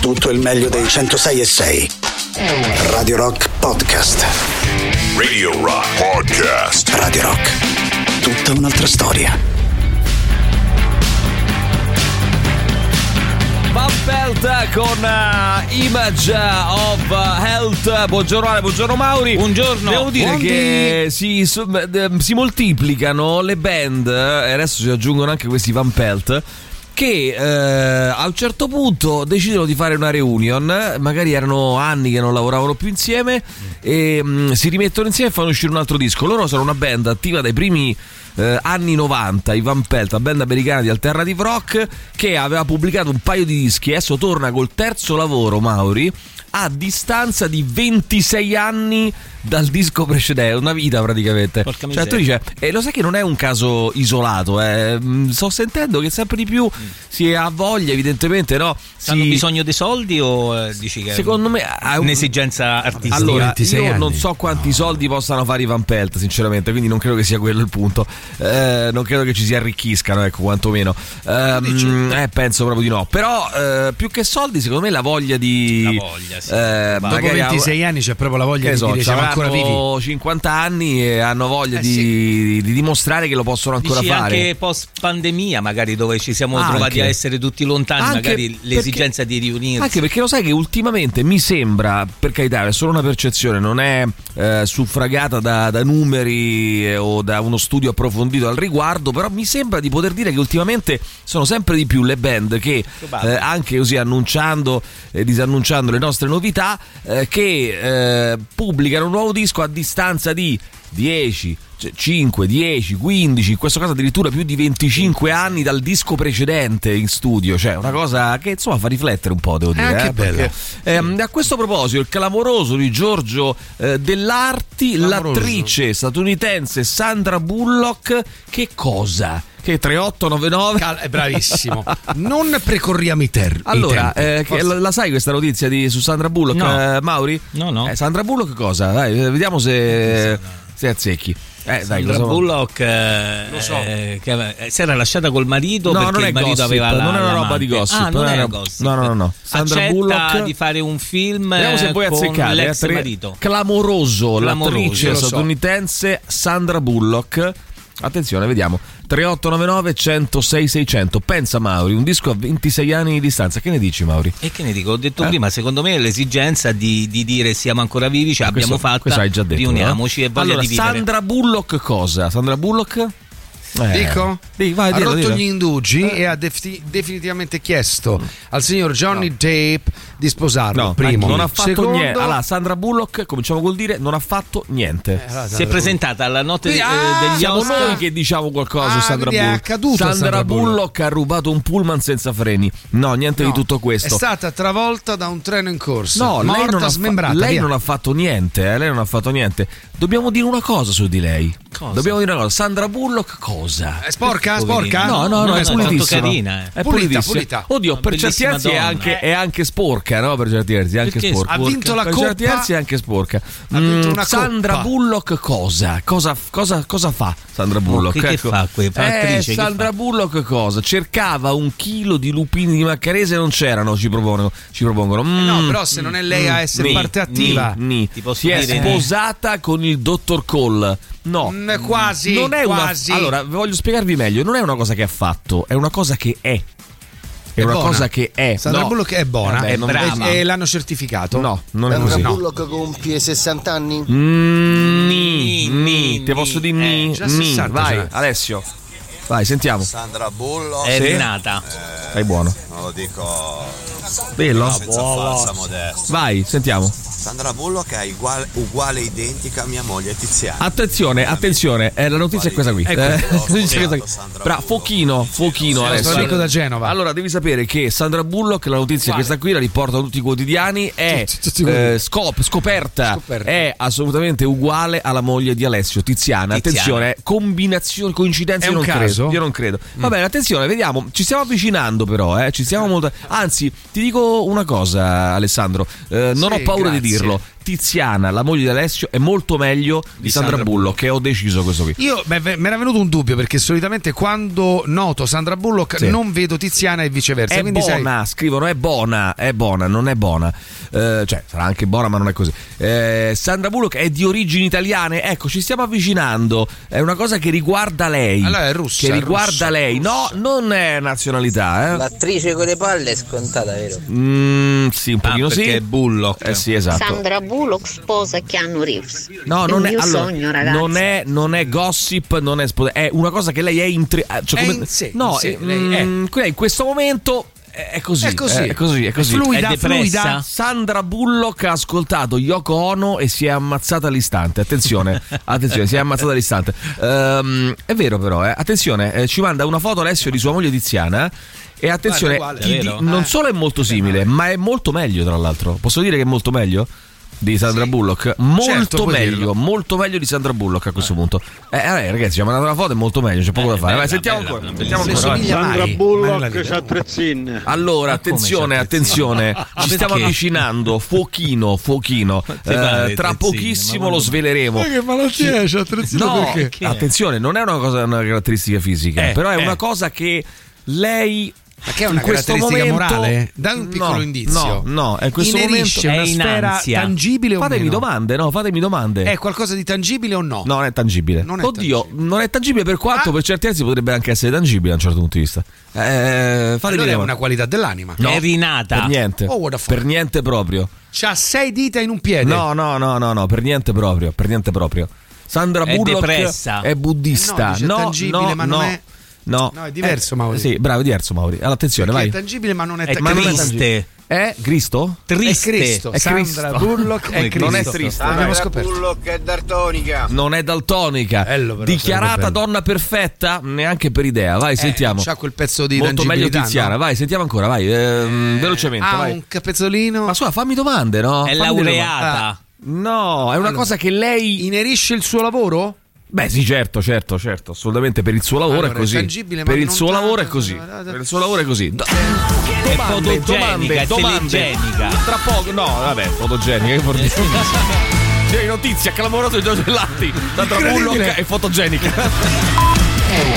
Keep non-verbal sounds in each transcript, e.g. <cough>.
tutto il meglio dei 106 e 6. Radio Rock Podcast. Radio Rock Podcast. Radio Rock. Tutta un'altra storia. Van Pelt con uh, Image of Health. Buongiorno Ale, buongiorno Mauri. Buongiorno. Devo dire Buondì. che si, si moltiplicano le band eh, e adesso si aggiungono anche questi Van Pelt che eh, a un certo punto decidono di fare una reunion, magari erano anni che non lavoravano più insieme e mm, si rimettono insieme e fanno uscire un altro disco. Loro sono una band attiva dai primi eh, anni 90, i Van Pelt, la band americana di alternative rock che aveva pubblicato un paio di dischi, adesso torna col terzo lavoro, Mauri, a distanza di 26 anni dal disco precedente, una vita praticamente. Porca Cioè, tu dici, e lo sai che non è un caso isolato, eh? Mm, sto sentendo che sempre di più si ha voglia, evidentemente, no? Hanno Si- bisogno di soldi o eh, dici che Secondo me ha è un- un'esigenza artistica? allora, 26 io anni. non so quanti soldi possano fare i Van Pelt, sinceramente, quindi non credo che sia quello il punto. Eh, non credo che ci si arricchiscano, ecco, quantomeno. Ehm, eh, penso proprio di no. Però, eh, più che soldi, secondo me la voglia di. La voglia, sì. eh, Dopo magari ha- 26 anni c'è proprio la voglia che di so, dire siamo ancora vivi. avranno 50 anni e hanno voglia Eh, di, di dimostrare che lo possono ancora Dici fare. anche post pandemia, magari dove ci siamo Anche. trovati a essere tutti lontani, Anche magari perché- l'esigenza di riunirsi. Anche perché lo sai che ultimamente mi sembra, per carità, è solo una percezione, non è eh, suffragata da, da numeri eh, o da uno studio approfondito al riguardo, però mi sembra di poter dire che ultimamente sono sempre di più le band che, eh, anche così annunciando e disannunciando le nostre novità, eh, che eh, pubblicano un nuovo disco a distanza di 10, cioè 5, 10, 15, in questo caso addirittura più di 25 anni dal disco precedente in studio, cioè una cosa che insomma fa riflettere un po', devo dire. eh, bella. perché, ehm, a questo proposito, il clamoroso di Giorgio eh, Dell'Arti, Clamoroso. l'attrice statunitense Sandra Bullock, che cosa? Che 3899 Cal- è bravissimo. non precorriamo i termini. allora, eh, che- la, la sai questa notizia di, su Sandra Bullock, No. eh, Mauri? No, no. Eh, Sandra Bullock cosa? Dai, eh, vediamo se, se azzecchi. Eh, dai, Sandra Bullock eh, Lo so. eh, che eh, si era lasciata col marito No, perché il marito gossip, aveva la non è una roba di gossip, Ah, non non è è una- gossip. no, no, no, no. Sandra Accetta Bullock- di fare un film Vediamo se eh, puoi con azzeccare. l'ex eh, marito. Clamoroso, Clamoroso, l'attrice so. statunitense Sandra Bullock. Attenzione, vediamo. 3899 106 600. Pensa Mauri, un disco a 26 anni di distanza. Che ne dici Mauri? E che ne dico? Ho detto Eh? prima, secondo me l'esigenza di, di dire siamo ancora vivi, ce l'abbiamo Questo- fatta, questo hai già detto, riuniamoci no? e voglia allora, di vivere. Sandra Bullock cosa? Sandra Bullock? Eh. Dico? Dì, vai, ha dillo, rotto dillo. gli indugi e ha defini- definitivamente chiesto al signor Johnny Depp di sposarlo. No, primo. non ha fatto Secondo, niente. Allora, Sandra Bullock, cominciamo col dire, non ha fatto niente. Eh, allora, si è presentata alla notte Quindi, eh, ah, degli Siamo Oscar. noi che diciamo qualcosa su Ah, Sandra quindi è Bullock. accaduto Sandra, Sandra Bullock. Bullock. ha rubato un pullman senza freni. No, niente No, di tutto questo. È stata travolta da un treno in corsa. No, lei, morta non ha, smembrata. lei via. non ha fatto niente, eh, lei non ha fatto niente. Dobbiamo dire una cosa su di lei. Cosa? Dobbiamo dire una cosa. Sandra Bullock cosa? È sporca? Poverina. Sporca? No, no, no, No, è è molto pulitissima. carina, eh. È Pulita, pulita. Oddio, Una per certi versi è anche, è anche sporca, no? Per certi versi è anche Perché? sporca. Ha vinto la per certi coppa. versi è anche sporca. Mm, Sandra coppa. Bullock cosa? Cosa, cosa, cosa fa Sandra Bullock? che- che fa que- fa Eh, attrice, che Sandra fa? Bullock cosa? Cercava un chilo di lupini di maccarese e non c'erano, ci propongono. Ci propongono. Eh No, Mm, però se non è lei a essere Ni, parte attiva. ni, ni. Ti posso si è sposata con il dottor Cole. No, Mm, quasi, non è quasi. una. Allora, voglio spiegarvi meglio. Non è una cosa che ha fatto, è una cosa che è. È, È una buona. cosa che è. Sandra No. Bullock è buona Vabbè, e, non- brava. e l'hanno certificato. No, non è Sandra così. Bullock compie 60 anni. Mm, Ni, ni, Ti posso dire eh, ni? 60 Vai, già. Alessio. Vai, sentiamo. Sandra Bullock, È Sì? rinata. Sei buono. non lo dico Bello? senza falsa modestia. Vai, sentiamo. Sandra Bullock è uguale, uguale identica a mia moglie Tiziana. Attenzione, attenzione, eh, la notizia è questa qui. Ecco. Eh, la Ho notizia è sposato questa qui. Sandra Bra. Fochino, Fochino, nostro amico da Genova. Allora, devi sapere che Sandra Bullock, la notizia questa qui, la riportano tutti i quotidiani, è eh, scop- scoperta, Scoperta. è assolutamente uguale alla moglie di Alessio, Tiziana. Tiziana. Attenzione, combinazioni, coincidenze, È io un non caso? credo. Io non credo. Va bene, attenzione, vediamo. Ci stiamo avvicinando, però, eh, ci stiamo molto. Anzi, ti dico una cosa, Alessandro, eh, non Sì, ho paura di grazie. Dirlo. Tiziana, la moglie di Alessio, è molto meglio di, Sandra, Sandra Bullock. E ho deciso questo qui. Io beh, mi era venuto un dubbio perché solitamente quando noto Sandra Bullock Sì. non vedo Tiziana e viceversa. È buona, scrivono è buona, è buona, non è buona. Eh, cioè, sarà anche buona, ma non è così. Eh, Sandra Bullock è di origini italiane. Ecco, ci stiamo avvicinando. È una cosa che riguarda lei. Allora è russa, Che riguarda russa, lei. No, non è nazionalità, eh. L'attrice con le palle è scontata, vero? Mm, sì, un Ah, pochino perché sì. è Bullock. Eh sì, esatto. Sandra Bullock sposa Keanu Reeves. No, È non è, allora, sogno, ragazzi. non è, non è gossip, non è sposa- è una cosa che lei è in tre- eh, cioè È come- in sé, no, in sé, eh, lei è. mm, in questo momento è così, È così. è così, è così. Fluida, È fluida. Sandra Bullock ha ascoltato Yoko Ono e si è ammazzata all'istante. Attenzione, <laughs> attenzione, si è ammazzata all'istante. Ehm, è vero, però, eh. attenzione, eh, ci manda una foto Alessio di sua moglie Tiziana. E attenzione, Guarda, uguale. di- non Eh. solo è molto simile, ma è molto meglio, tra l'altro. Posso dire che è molto meglio? Di Sandra Bullock? Molto Certo, meglio, dirlo. molto meglio di Sandra Bullock a questo punto. Eh, eh, ragazzi, ci ha mandato una foto, è molto meglio, c'è poco Eh, da fare. Vai, bella, sentiamo bella, ancora. Sentiamo ancora. somiglia mai. Bullock c'ha tre zin. Allora, attenzione, attenzione, <laughs> ci stiamo avvicinando, fuochino, fuochino. Eh, tra pochissimo Ma lo sveleremo. che malattia c'ha attrezzino No, perché? attenzione, non è una cosa una caratteristica fisica, Eh, però è eh. una cosa che lei Ma che è una in questo caratteristica momento- morale? Dai un piccolo No, indizio. No, no, è in questo Inerisce momento È una sfera ansia. tangibile o Fatemi meno? domande, no, fatemi domande. È qualcosa di tangibile o no? No, non è tangibile. Non è Oddio, tangibile. non è tangibile per quanto Ah. per certi versi potrebbe anche essere tangibile da un certo punto di vista. Eh, fatemi Allora è una qualità dell'anima. È rinata. Per niente. Oh, what per niente proprio. C'ha sei dita in un piede. No, no, no, no, no, per niente proprio, per niente proprio. Sandra È Bullock depressa. è buddista. Eh no, dice no, tangibile, no, ma non no. è- No, No, è diverso, Eh, Mauri. Sì, bravo, è diverso, Mauri. Allora, attenzione, Perché vai. è tangibile ma non è È tangibile. Ma non è triste. È Cristo? Triste. È Cristo. È Sandra Cristo. Bullock è Cristo. Non è triste. L'abbiamo scoperto. Bullock è dartonica. Non è daltonica. Bello, però, Dichiarata donna perfetta? Neanche per idea. Vai, sentiamo. c'ha quel pezzo di Molto meglio Tiziana. no? Vai, sentiamo ancora. Vai, ehm, velocemente. Ha vai. un capezzolino. Ma scusa, fammi domande, no? È Fammi laureata. domande. No, è una cosa che lei. Inerisce il suo lavoro? Beh, sì, certo, certo, certo. Assolutamente per il suo lavoro Allora, è così. è per il suo tanto, lavoro è così. Per il suo lavoro è così. Do- È fotogenica, telegenica. Tra poco, no, vabbè, fotogenica. Che fortissimo. <laughs> C'è notizia clamorosa di Giorgio Latti. Sandra Incredibile. Bullock è fotogenica.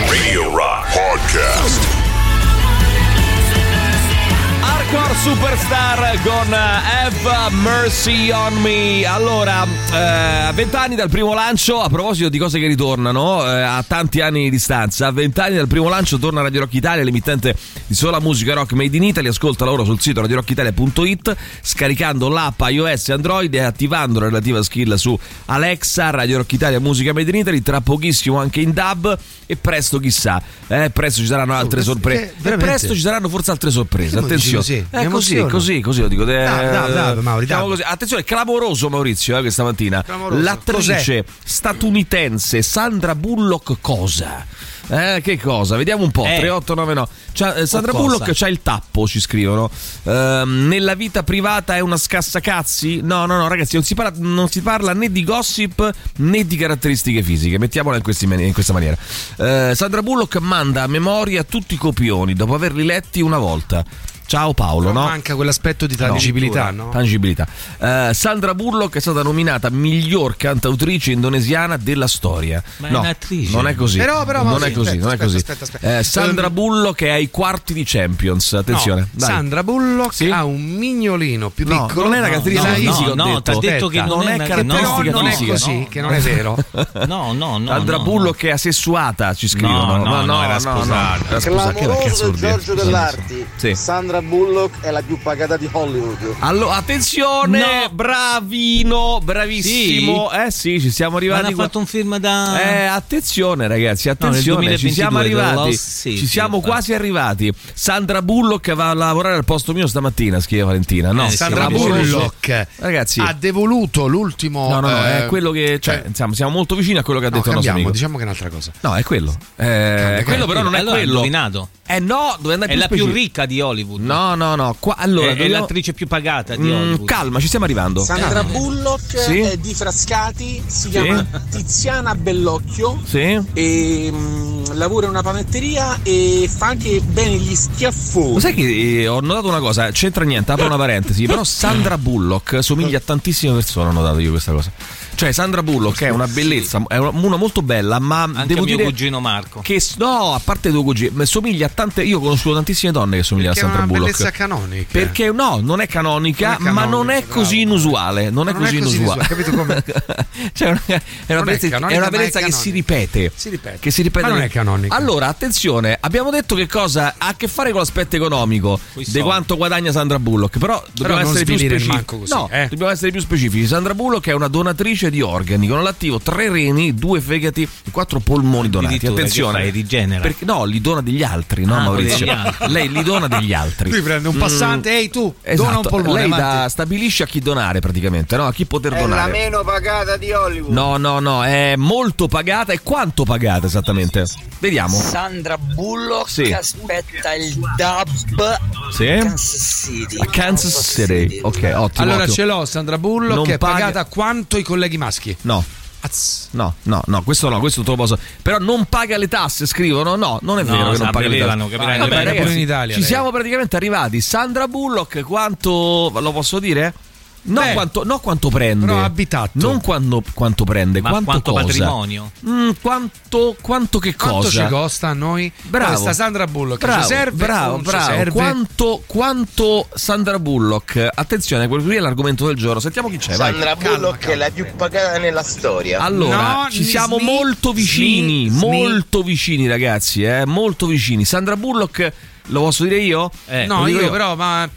Radio Rock Podcast. Hardcore Superstar con eh, Have Mercy on Me. Allora, eh, a vent'anni dal primo lancio, a proposito di cose che ritornano, eh, a tanti anni di distanza, a vent'anni dal primo lancio torna Radio Rock Italia, l'emittente di sola musica rock made in Italy. Ascoltala ora sul sito radiorockitalia.it, scaricando l'app iOS e Android e attivando la relativa skill su Alexa, Radio Rock Italia Musica Made in Italy. Tra pochissimo anche in dub e presto chissà, eh, presto ci saranno altre questo- sorprese. presto ci saranno forse altre sorprese. Perché mo così? Eh, Mi così, così, così lo dico. Eh, Dai, dai, Mauri, diciamo così. Attenzione, clamoroso Maurizio eh, questa mattina. Clamoroso. L'attrice statunitense Sandra Bullock cosa? Eh, che cosa? Vediamo un po'. Eh. 3899. C'ha- eh, Sandra? Bullock c'ha il tappo, ci scrivono. Ehm, nella vita privata è una scassacazzi? No, no, no, ragazzi, non si parla, non si parla né di gossip né di caratteristiche fisiche. Mettiamola in, questi in questa maniera. Eh, Sandra Bullock manda a memoria tutti i copioni dopo averli letti una volta. Ciao Paolo, Però no? manca quell'aspetto di tangibilità, no? Tangibilità. Eh, Sandra Bullock è stata nominata miglior cantautrice indonesiana della storia. Ma è no, un'attrice. non è così. Però- però, non Mauri, è così, aspetta, non è così. aspetta, aspetta. Eh, Sandra Ehm, Bullock è ai quarti di Champions. Attenzione. No, dai. Sandra Bullock Sì? ha un mignolino più No, piccolo. non è una caratteristica no, fisica. ho no, detto. t'ha detto che non, è è caratteristica non è così, no, che no. non è vero. <laughs> No, no, no. Sandra no, Bullock è asessuata, ci scrivono. No, no, no, era sposata. Dire? Giorgio dell'Arti. Sì. Sandra Bullock è la più pagata di Hollywood. Allora, attenzione, No. bravino, bravissimo. Eh sì, ci siamo arrivati. hanno qua. fatto un film da. Eh, attenzione ragazzi, attenzione, ci 2022 siamo The arrivati. City, Ci siamo infatti. quasi arrivati. Sandra Bullock va a lavorare al posto mio stamattina, scrive Valentina. No, Eh, sì, Sandra. Bullock Ragazzi, ha devoluto l'ultimo. no, no, no, eh, è quello che cioè, cioè- insomma, siamo molto vicini a quello che ha No, detto il nostro cambiamo, amico. diciamo che è un'altra cosa. No, è quello. Eh, quello però non è Allora, quello. indovinato. Eh no, dove andare È la più specifico. ricca di Hollywood. No, no, no. Qua, allora, è, è dobbiamo- l'attrice più pagata di Mm, calma, ci stiamo arrivando. Sandra Bullock Sì. è di Frascati, si chiama Tiziana Bellocchio Sì? e mm, lavora in una panetteria e fa anche bene gli schiaffoni. Lo sai che eh, ho notato una cosa, c'entra niente, apro una parentesi, però Sandra Bullock somiglia a tantissime persone, ho notato io questa cosa. Cioè Sandra Bullock è una bellezza, è una, una molto bella, ma Anche devo mio dire cugino Marco. che no, a parte tuo cugino, ma somiglia a tante io ho conosciuto tantissime donne che somigliano a è Sandra una Bullock. bellezza canonica. Perché no, non è canonica, Non è ma non è canonica, così bravo. inusuale. Non è non è così così inusuale. capito come? <laughs> cioè, una- è una Non è bellezza, canonica, è una bellezza che si canonica. ripete. Si ripete. Che si ripete. Ma non è canonica. Allora, attenzione, abbiamo detto che cosa ha a che fare con l'aspetto economico di quanto guadagna Sandra Bullock. Però dobbiamo non essere più specifici. così, no, eh. dobbiamo essere più specifici. Sandra Bullock è una donatrice di organi con all'attivo tre reni, due fegati e quattro polmoni donati. Addirittura, Attenzione, fai, rigenera? Perché no, li dona degli altri, no, Ah, Maurizio? Lei li dona degli altri. Lui prende un passante, ehi tu, Esatto. dona un polmone. Lei da- stabilisce a chi donare praticamente, no? A chi poter È la donare. meno pagata di Hollywood. No, no, no, è molto pagata. E quanto pagata esattamente? Vediamo. Sandra Bullock Sì. aspetta il dub Sì? Kansas City. A Kansas City. Ok, ottimo. Allora ottimo. ce l'ho, Sandra Bullock, Non che è paga- pagata quanto i colleghi maschi. No. Az. No, no, no, questo no, questo te lo posso. Però non paga le tasse, scrivono. No, non è No, vero che non paga le bevevano, tasse. capirai, Vabbè, ragazzi, in Italia, Ci lei. siamo praticamente arrivati. Sandra Bullock, quanto lo posso dire? No, Beh, quanto, no quanto prende. però abitato. Non quando, quanto prende, Ma quanto, quanto cosa. patrimonio? Mm, quanto, quanto che Quanto cosa? ci costa a noi? Bravo. Questa Sandra Bullock Bravo, ci serve? bravo, bravo. serve? Quanto, quanto Sandra Bullock? Attenzione, quello qui è l'argomento del giorno. Sentiamo chi c'è. Vai. Sandra Bullock è la più pagata nella storia. Allora, No, ci siamo sni- molto vicini, sni- sni- molto vicini, ragazzi, eh, molto vicini. Sandra Bullock, lo posso dire io? Eh, No, dico io però, ma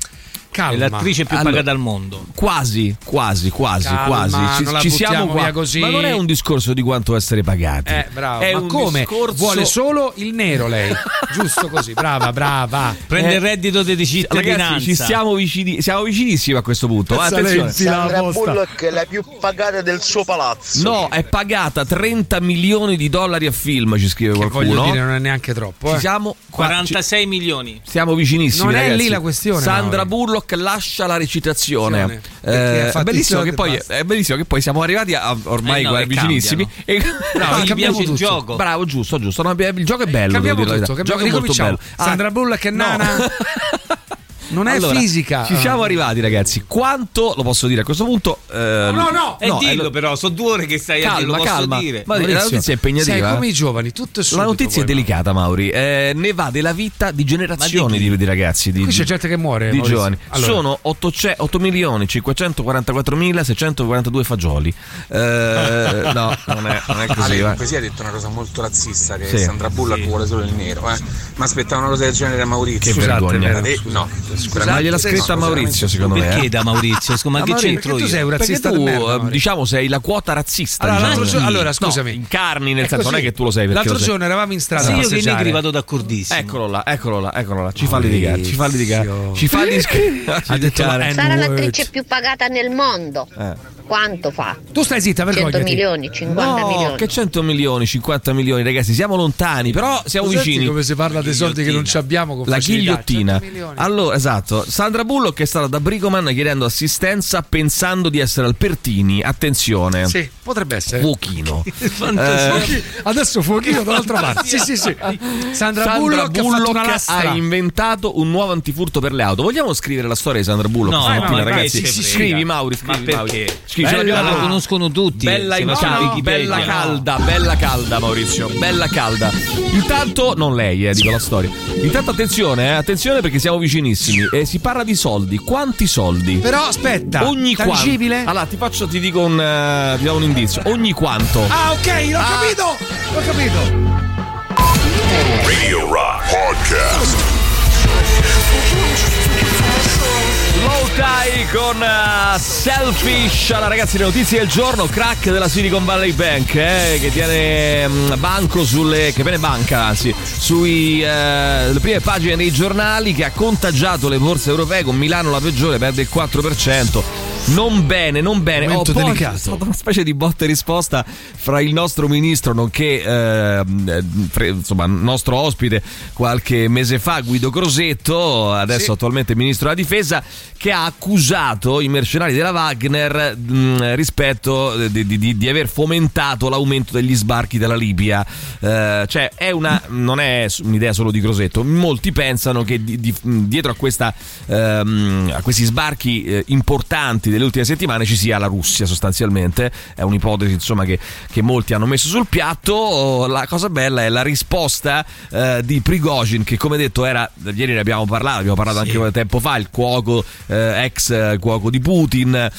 è calma. l'attrice più Allora- pagata al mondo. Quasi, quasi, quasi, Calma, quasi. non la Ci, ci siamo qua. via così. Ma non è un discorso di quanto essere pagati. Eh, bravo. È ma un come? discorso- Vuole solo il nero lei. <laughs> Giusto così. Brava, brava. Prende Eh, il reddito di cittadinanza. Ragazzi, ci stiamo vicini, siamo vicinissimi a questo punto. Ma attenzione. Sandra Bullock è la più pagata del suo palazzo. No, è pagata 30 milioni di dollari a film, ci scrive Che qualcuno. voglio dire, non è neanche troppo. Ci Eh. siamo qua- 46 milioni. Siamo vicinissimi. Non è ragazzi. lì la questione, Sandra Mauri. Bullock lascia la recitazione. Eh, è, bellissimo che poi, è bellissimo che poi siamo arrivati a, ormai Eh no, guarda, che vicinissimi. E, Bravo, <laughs> gli cambiamo piace il gioco. Bravo, giusto, giusto. No, il gioco è bello. Cambiamo tutto, cambiamo- Il gioco è molto bello. Sandra Bullock è nana? <laughs> no. Non è Allora, fisica. Ci siamo Ah. arrivati, ragazzi. Quanto lo posso dire a questo punto? Eh, No, no. E no, dillo eh, però, sono due ore che stai a Calma, dirlo, posso calma. dire. Ma la Maurizio, notizia è impegnativa. Sei come i giovani, tutto è La subito, notizia è poi, delicata, Mauri. Eh, ne va della vita di generazioni di di, di ragazzi. Di, Qui c'è gente che muore, Di Maurizio. giovani. Allora. Sono 800 8 milioni 544 mila 642 fagioli. Eh, no, non è, non è così. Ale, va. così ha detto una cosa molto razzista che Sì. Sandra Bullock vuole solo il nero, eh. Ma aspettava una cosa del genere a Maurizio. Che vergogna. La de- no, Ma gliel'ha scritta a Maurizio, secondo me. Perché eh. da Maurizio? <laughs> Scusa, Ma che Maurizio, c'entro perché tu io? sei un Perché razzista tu, merda, eh, diciamo, sei la quota razzista. Allora, diciamo. l'altro giorno- allora, No, scusami. incarni nel senso, non è che tu lo sai perché L'altro giorno eravamo in strada Sì, io che negri vado d'accordissimo. Eccolo là, eccolo là, eccolo là. Ci fa litigare, ci fa litigare. Ci fa litigare. <laughs> Ha detto la Sarà l'attrice più pagata nel mondo. Eh. Quanto fa? Tu stai zitta, 100 vergognati. milioni, 50 No, milioni. che 100 milioni, 50 milioni, ragazzi, siamo lontani, però siamo Senti vicini. come si parla dei soldi che non ci abbiamo con La facilità. ghigliottina. 100. Allora, esatto. Sandra Bullock è stata da Bricoman chiedendo assistenza pensando di essere al Pertini. Attenzione. Sì, potrebbe essere. Fuochino. <laughs> Fuochi- Adesso fuochino dall'altra parte. Sì, sì, sì. Sandra, Sandra Bullock, ha fatto una lastra. ha inventato un nuovo antifurto per le auto. Vogliamo scrivere la storia di Sandra Bullock? No, stamattina, vai, ragazzi. sì, scrivi, Mauri, Ma scrivi, Mauri. Bella, l'abbiamo La qua. conoscono tutti. Bella, in- Wikipedia. bella calda, bella calda Maurizio, bella calda. Intanto, non lei, eh, dico la storia. Intanto attenzione, eh, attenzione perché siamo vicinissimi. Eh, si parla di soldi. Quanti soldi? Però aspetta, Ogni quanto. tangibile? Allora, ti faccio, ti dico un, eh, ti do un indizio. Ogni quanto. Ah, ok, l'ho capito! L'ho capito! Radio Rock Podcast. Low tie con eh, Selfish alla ragazzi le notizie del giorno crack della Silicon Valley Bank eh, che tiene mm, banco sulle che viene banca anzi sui eh, prime pagine dei giornali che ha contagiato le borse europee con Milano la peggiore perde il 4% Non bene, non bene. Momento Oh, poi delicato. È <laughs> stata una specie di botta e risposta fra il nostro ministro, nonché eh, fre- insomma, nostro ospite qualche mese fa, Guido Crosetto, adesso Sì. attualmente ministro della difesa, che ha accusato i mercenari della Wagner mh, rispetto eh, di, di- di- aver fomentato l'aumento degli sbarchi dalla Libia. Eh, cioè, è una, non è un'idea solo di Crosetto. Molti pensano che di- di- dietro a, questa, ehm, a questi sbarchi eh, importanti delle ultime settimane ci sia la Russia, sostanzialmente. È un'ipotesi insomma, che, che molti hanno messo sul piatto. La cosa bella è la risposta eh, di Prigozhin, che come detto era, ieri ne abbiamo parlato, abbiamo parlato anche tempo fa, il cuoco, eh, ex eh, cuoco di Putin, eh,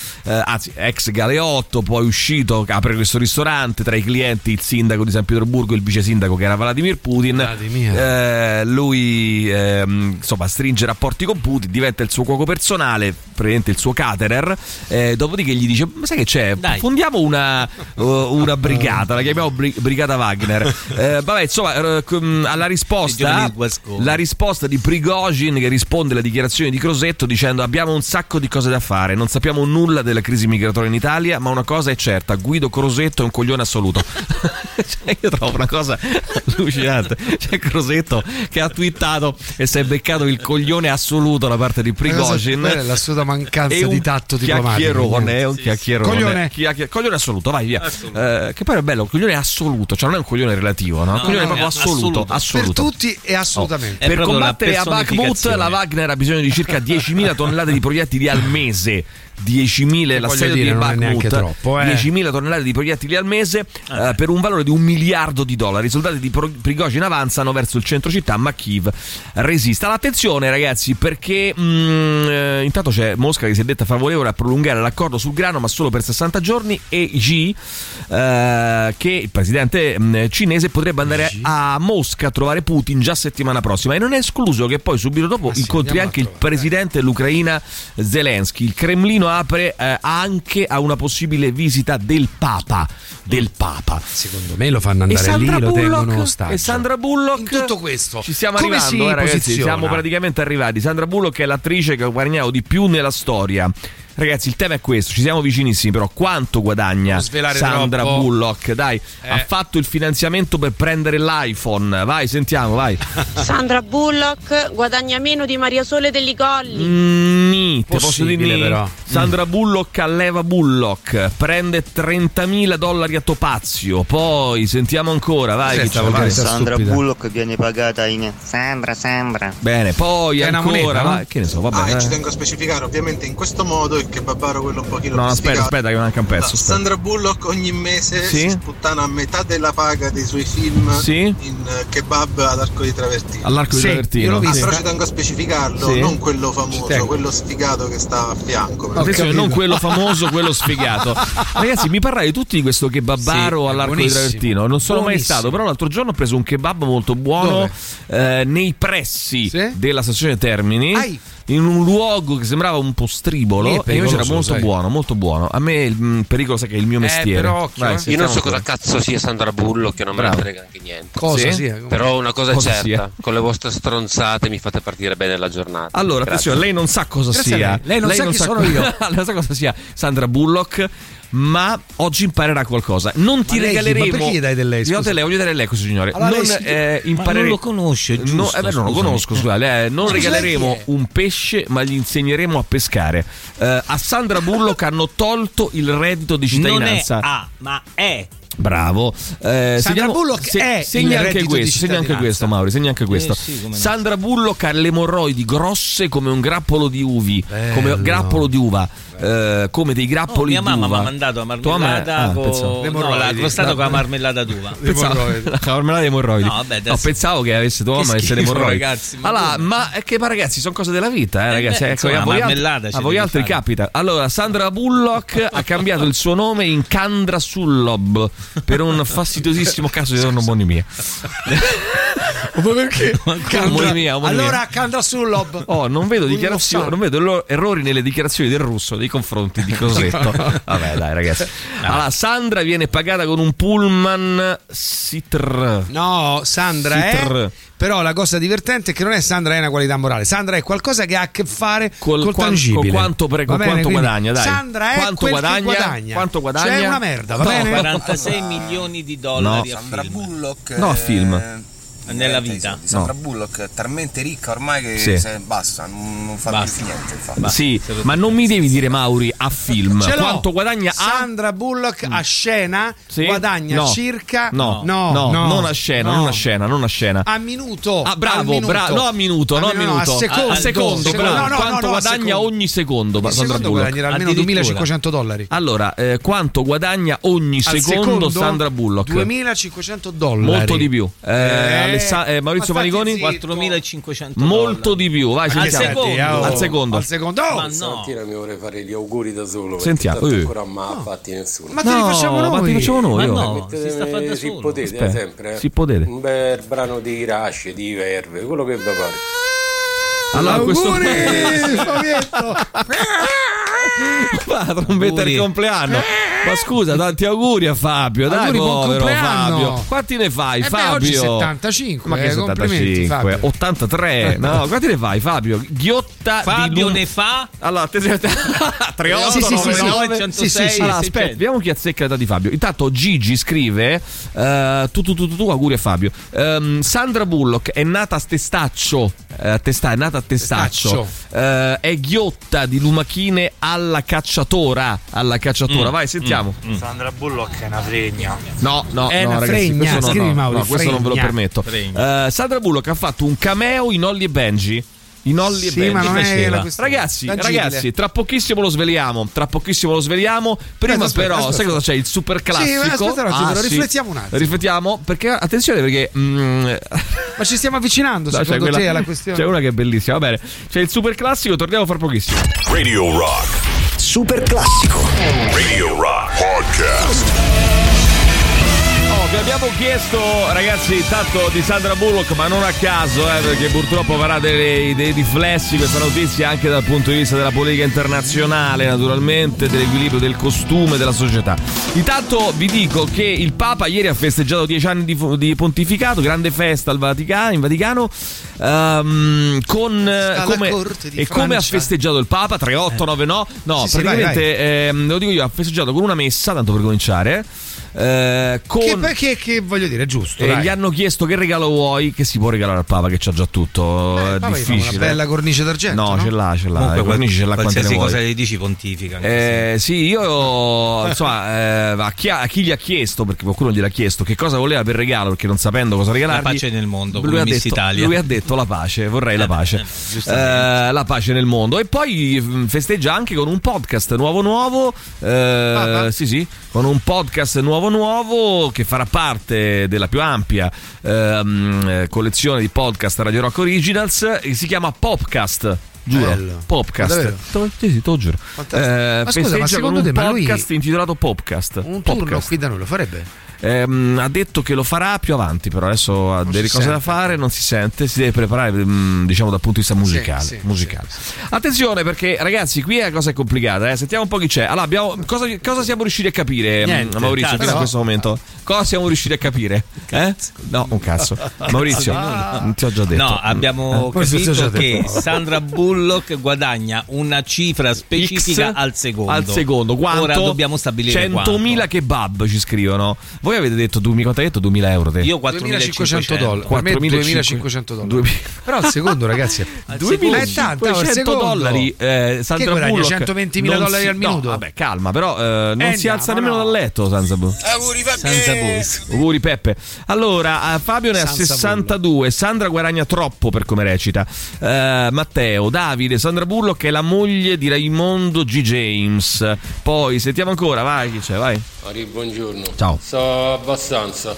anzi ex Galeotto, poi uscito, apre questo ristorante, tra i clienti il sindaco di San Pietroburgo e il vice sindaco che era Vladimir Putin. Vladimir. Eh, lui ehm, insomma stringe rapporti con Putin, diventa il suo cuoco personale, praticamente il suo caterer, eh, dopodiché gli dice, ma sai che c'è? Dai. Fondiamo una, uh, una brigata, la chiamiamo bri- Brigata Wagner. <laughs> Eh, vabbè, insomma, eh, alla risposta, la risposta di Prigozhin che risponde alla dichiarazione di Crosetto dicendo abbiamo un sacco di cose da fare, non sappiamo nulla della crisi migratoria in Italia, ma una cosa è certa, Guido Crosetto è un coglione assoluto. <laughs> Cioè, io trovo una cosa allucinante. C'è Crosetto che ha twittato e si è beccato il coglione assoluto da parte di Prigozhin. È l'assoluta mancanza di tatto diplomatico. chiacchierone, è un chiacchierone. Coglione. Chiacchier- coglione assoluto, vai via. Eh, che poi è bello, un coglione assoluto, cioè non è un coglione relativo, no? un coglione no, proprio è assoluto. assoluto. assoluto. Per tutti e assolutamente. È per combattere a Bakhmut la Wagner ha bisogno di circa 10.000 tonnellate di proiettili al mese. 10.000 voglio l'assedio dire, di Bakhmut troppo, eh. 10.000 tonnellate di proiettili al mese eh, per un valore di un miliardo di dollari i soldati di Prigozhin avanzano verso il centro città ma Kiev resiste attenzione ragazzi perché mm, eh, intanto c'è Mosca che si è detta favorevole a prolungare l'accordo sul grano ma solo per 60 giorni e Xi eh, che il presidente mm, cinese potrebbe andare a Mosca a trovare Putin già settimana prossima e non è escluso che poi subito dopo Ah, sì, incontri andiamo anche a il trovare. presidente dell'Ucraina Zelensky. Il Cremlino apre eh, anche a una possibile visita del Papa. Del Papa. Secondo me lo fanno andare lì, Sandra lo tengono Bullock, ostaggio. e Sandra Bullock In tutto questo, ci stiamo come arrivando si eh, ragazzi posiziona? siamo praticamente arrivati Sandra Bullock è l'attrice che ha guadagnato di più nella storia Ragazzi, il tema è questo, ci siamo vicinissimi, però quanto guadagna Sandra troppo. Bullock? Dai, Eh. ha fatto il finanziamento per prendere l'iPhone. Vai, sentiamo, vai. <laughs> Sandra Bullock guadagna meno di Maria Sole degli Colli. Mm, posso dire però. Sandra Bullock alleva Bullock, prende 30.000 dollari a Topazio. Poi sentiamo ancora, vai. Cos'è chi sta c'è? Vai. Sandra stupida? Bullock viene pagata in Sandra, Sandra. Bene, poi È ancora, moneta, no? vai. che ne so, vabbè. Ah, e ci eh. tengo a specificare, ovviamente in questo modo il kebabaro quello un pochino No, aspetta, aspetta, che manca un pezzo. Ah, aspetta. Sandra Bullock ogni mese Sì? si sputtana a metà della paga dei suoi film Sì? in eh, kebab ad arco di travertino. All'arco Sì, di Travertino. io l'ho Ah, visto. però ci tengo a specificarlo, Sì? non quello famoso, quello sfigato che sta a fianco. Attenzione, non quello famoso, <laughs> quello sfigato. Ragazzi, mi parlai tutti di questo kebabaro Sì, all'arco di. Travertino. Non sono mai Buonissimo. stato, però l'altro giorno ho preso un kebab molto buono eh, nei pressi Sì? della stazione Termini. Ai. In un luogo che sembrava un po' stribolo, e invece era molto sai. buono, molto buono. A me il mm, pericolo sa che è il mio mestiere. però occhio, Vai, eh. Io non so cosa cazzo sia Sandra Bullock, che non me ne frega anche niente. Cosa Sì? sia? Però una cosa è Cosa certa, sia? con le vostre stronzate mi fate partire bene la giornata. Allora, Grazie. attenzione, lei non sa cosa Grazie sia. lei. Lei non sa chi sono io. <laughs> lei non sa cosa sia Sandra Bullock. Ma oggi imparerà qualcosa. Non ti Ma lei regaleremo. Ma perché gli dai del lei, Io te lei, voglio dare lei, questo signore. Allora non lei eh, Ma imparere- non lo conosce, giusto, No, eh beh, non lo conosco, scusate. eh, non regaleremo un pesce, ma gli insegneremo a pescare. Eh, a Sandra Bullock hanno tolto il reddito di Non è cittadinanza. A, ma è. Bravo. Eh, segniamo- Bullock è segna il anche questo, segna anche questo, Mauri, segna anche questo. sì, come no. Sandra Bullock ha le emorroidi grosse come un grappolo di uvi, Bello. come grappolo di uva, eh, come dei Oh, grappoli mia mamma mi d'uva. ha mandato la marmellata ah, con no, la emorroidi. crostata La- con la marmellata d'uva. Pensavo, <laughs> <laughs> la marmellata di emorroidi. No, vabbè, adesso- No, pensavo che avesse tua mamma schifo, emorroidi. ragazzi, ma allora, ma è che ma ragazzi, sono cose della vita, eh, Eh, ragazzi. beh, ecco, insomma, a voi, a voi altri fare. capita. Allora, Sandra Bullock ha cambiato il suo nome in Candra Sullob per un fastidiosissimo caso di omonimia. Ma perché? <laughs> Omonimia. Allora canta sul lob. Oh, non vedo dichiarazioni, non vedo erro- errori nelle dichiarazioni del russo. Nei confronti di Cosetto. <laughs> Vabbè, dai, ragazzi. Allora, Sandra viene pagata con un pullman Citr. No, Sandra Citr. è. Però la cosa divertente è che non è Sandra è una qualità morale. Sandra è qualcosa che ha a che fare Col- col quan- tangibile. con quanto pre- bene? quanto guadagna, dai. Sandra è Quanto quel che guadagna? guadagna. Quanto guadagna? Cioè è una merda, va No. bene? 46 milioni di dollari a Sandra film. Bullock No, a eh, film. Nella vita. di Sandra No. Bullock è talmente ricca ormai che Sì. se- basta, non, non fa Basta. più niente. infatti. Sì, ma non mi devi dire Mauri a film. Ce l'ho. Quanto guadagna a Sandra Bullock a scena Sì? guadagna No. circa No, no, no, no, non a scena, no. non a scena, non a scena. a minuto. Ah, bravo, bravo, no a minuto, no a no, no, minuto. a secondo. A secondo, Secondo. bravo. No, no, Quanto no, no, a guadagna secondo. ogni secondo? Il Sandra secondo Bullock? guadagnerà almeno Addirittura. 2500 dollari. Allora, eh, quanto guadagna ogni Al secondo, Sandra Bullock? 2500 dollari. Molto di più. Eh, Alessa- eh, Maurizio ma state Manigoni? zitto. 4500 Molto di più. Vai, Al sentiamo. secondo. Al secondo. Al secondo. Ma no. Stamattina mi vorrei fare gli auguri da solo. Sentiamo, Perché eh. tanto ancora non mi ha fatti nessuno. Ma te li facciamo noi. ma ti facciamo noi. Ma oh. no, si sta da si potete Aspetta, sempre. eh. si potete. Un bel brano di Rashi, di Verve, quello che vi pare. Allora, questo Auguri, <laughs> Fabietto. Ma trombetta compleanno. Ma scusa, tanti auguri a Fabio. Dai, Auguri, buon povero compleanno. Fabio. Quanti ne fai, Eh beh, Fabio? oggi 75, Ma che eh, complimenti, 75? Fabio. 83. No, <laughs> quanti ne fai, Fabio? Ghiotta di Fabio ne fa Allora, attenzione. <laughs> 38, Sì, sì, sì, sì. 99, Sì, 106 sì, sì. Allora, aspetta, vediamo chi azzecca l'età di Fabio. Intanto Gigi scrive: eh, tu, tu, tu, tu, auguri a Fabio. Ehm, Sandra Bullock è nata a Testaccio. a Testa- è nata a Testaccio. Eh, è ghiotta di lumachine alla cacciatora. Alla cacciatora, vai, sentiamo. Sandra Bullock è una fregna. No, no, È no, una ragazzi, fregna, questo no, scrivi, no, Mauri, no, questo non ve lo permetto. Eh, Sandra Bullock ha fatto un cameo in Olly e Benji. In Olly Sì, e ma Benji. non è Faceva. la questione. Ragazzi, Tangibile. ragazzi, tra pochissimo lo sveliamo. Tra pochissimo lo sveliamo. Prima, Aspetta, però, aspetta, sai cosa c'è? Il super classico. Sì, aspetta un attimo, Ah, però sì. riflettiamo un attimo. Riflettiamo, perché attenzione, perché. mm, Ma ci stiamo avvicinando, <laughs> no, c'è secondo quella- te, alla questione? C'è una che è bellissima. Va bene. C'è il super classico, torniamo fra pochissimo. Radio Rock. Super classico. Radio Rock Podcast. Abbiamo chiesto, ragazzi, tanto di Sandra Bullock, ma non a caso, eh, perché purtroppo avrà dei, dei riflessi questa notizia anche dal punto di vista della politica internazionale, naturalmente, dell'equilibrio del costume della società. Intanto vi dico che il Papa ieri ha festeggiato dieci anni di, di pontificato, grande festa al Vaticano, in Vaticano, ehm, con eh, come, e come ha festeggiato il Papa? 3899 no? No, Sì, sì, vai, praticamente ehm, lo dico io, ha festeggiato con una messa, tanto per cominciare. Eh, con Che, perché, che voglio dire, è giusto. e dai. gli hanno chiesto che regalo vuoi, che si può regalare al Papa, che c'ha già tutto. Eh, è difficile. Una bella cornice d'argento. no, no? ce l'ha, ce l'ha. Comunque, Le cornici ce l'ha qualsiasi cosa gli dici pontifica. Eh, sì, io insomma, eh, a, chi, a chi gli ha chiesto, perché qualcuno gliel'ha chiesto, che cosa voleva per regalo, perché non sapendo cosa regalargli, La pace nel mondo, lui ha, detto, Italia. lui ha detto la pace, vorrei la Eh, pace, eh. Eh, la pace nel mondo. E poi mh, festeggia anche con un podcast nuovo nuovo, eh, Ah, sì sì, con un podcast nuovo nuovo che farà parte della più ampia ehm, eh, collezione di podcast Radio Rock Originals, che si chiama Popcast. Giuro, Bello. Popcast. Te Sì, sì, te lo giuro. Eh, Ma scusa, ma secondo te, ma lui- podcast intitolato Popcast. Un turno qui da noi lo farebbe? Ehm, ha detto che lo farà più avanti, però adesso ha Non delle cose da sente. fare, non si sente, si deve preparare, mm, diciamo, dal punto di vista musicale. sì, musicale. Attenzione perché, ragazzi, qui la cosa è complicata. Eh? Sentiamo un po' chi c'è. Allora, abbiamo, cosa, cosa siamo riusciti a capire, mm, Niente, Maurizio, cazzo. fino a questo momento? Cosa siamo riusciti a capire? Eh? No, un cazzo. Maurizio, non ti ho già detto. No, abbiamo Eh, capito che detto. Sandra Bullock guadagna una cifra specifica X al secondo. Al secondo, quanto? Ora dobbiamo stabilire 100.000 kebab ci scrivono. Voi avete detto, tu, mi quanto hai detto? 2000 euro te? Io 2500 dollari. Per me 4.500 2500 dollari. Però al secondo, ragazzi, <laughs> Al 2000 è tanto, al 500 secondo. dollari eh, Sandra Che Bullock 120.000 non dollari si- al minuto? No, vabbè, calma, però eh, non Eh, si no, alza nemmeno no. dal letto Sandra Bullock. Auguri Fabio. Auguri Peppe. Allora, eh, Fabio ne ha Sansa 62, Sandra guadagna troppo per come recita. Eh, Matteo, Davide, Sandra Bullock è la moglie di Raimondo G. James. Poi sentiamo ancora, vai, chi c'è, vai. Ari, buongiorno. Ciao. So abbastanza.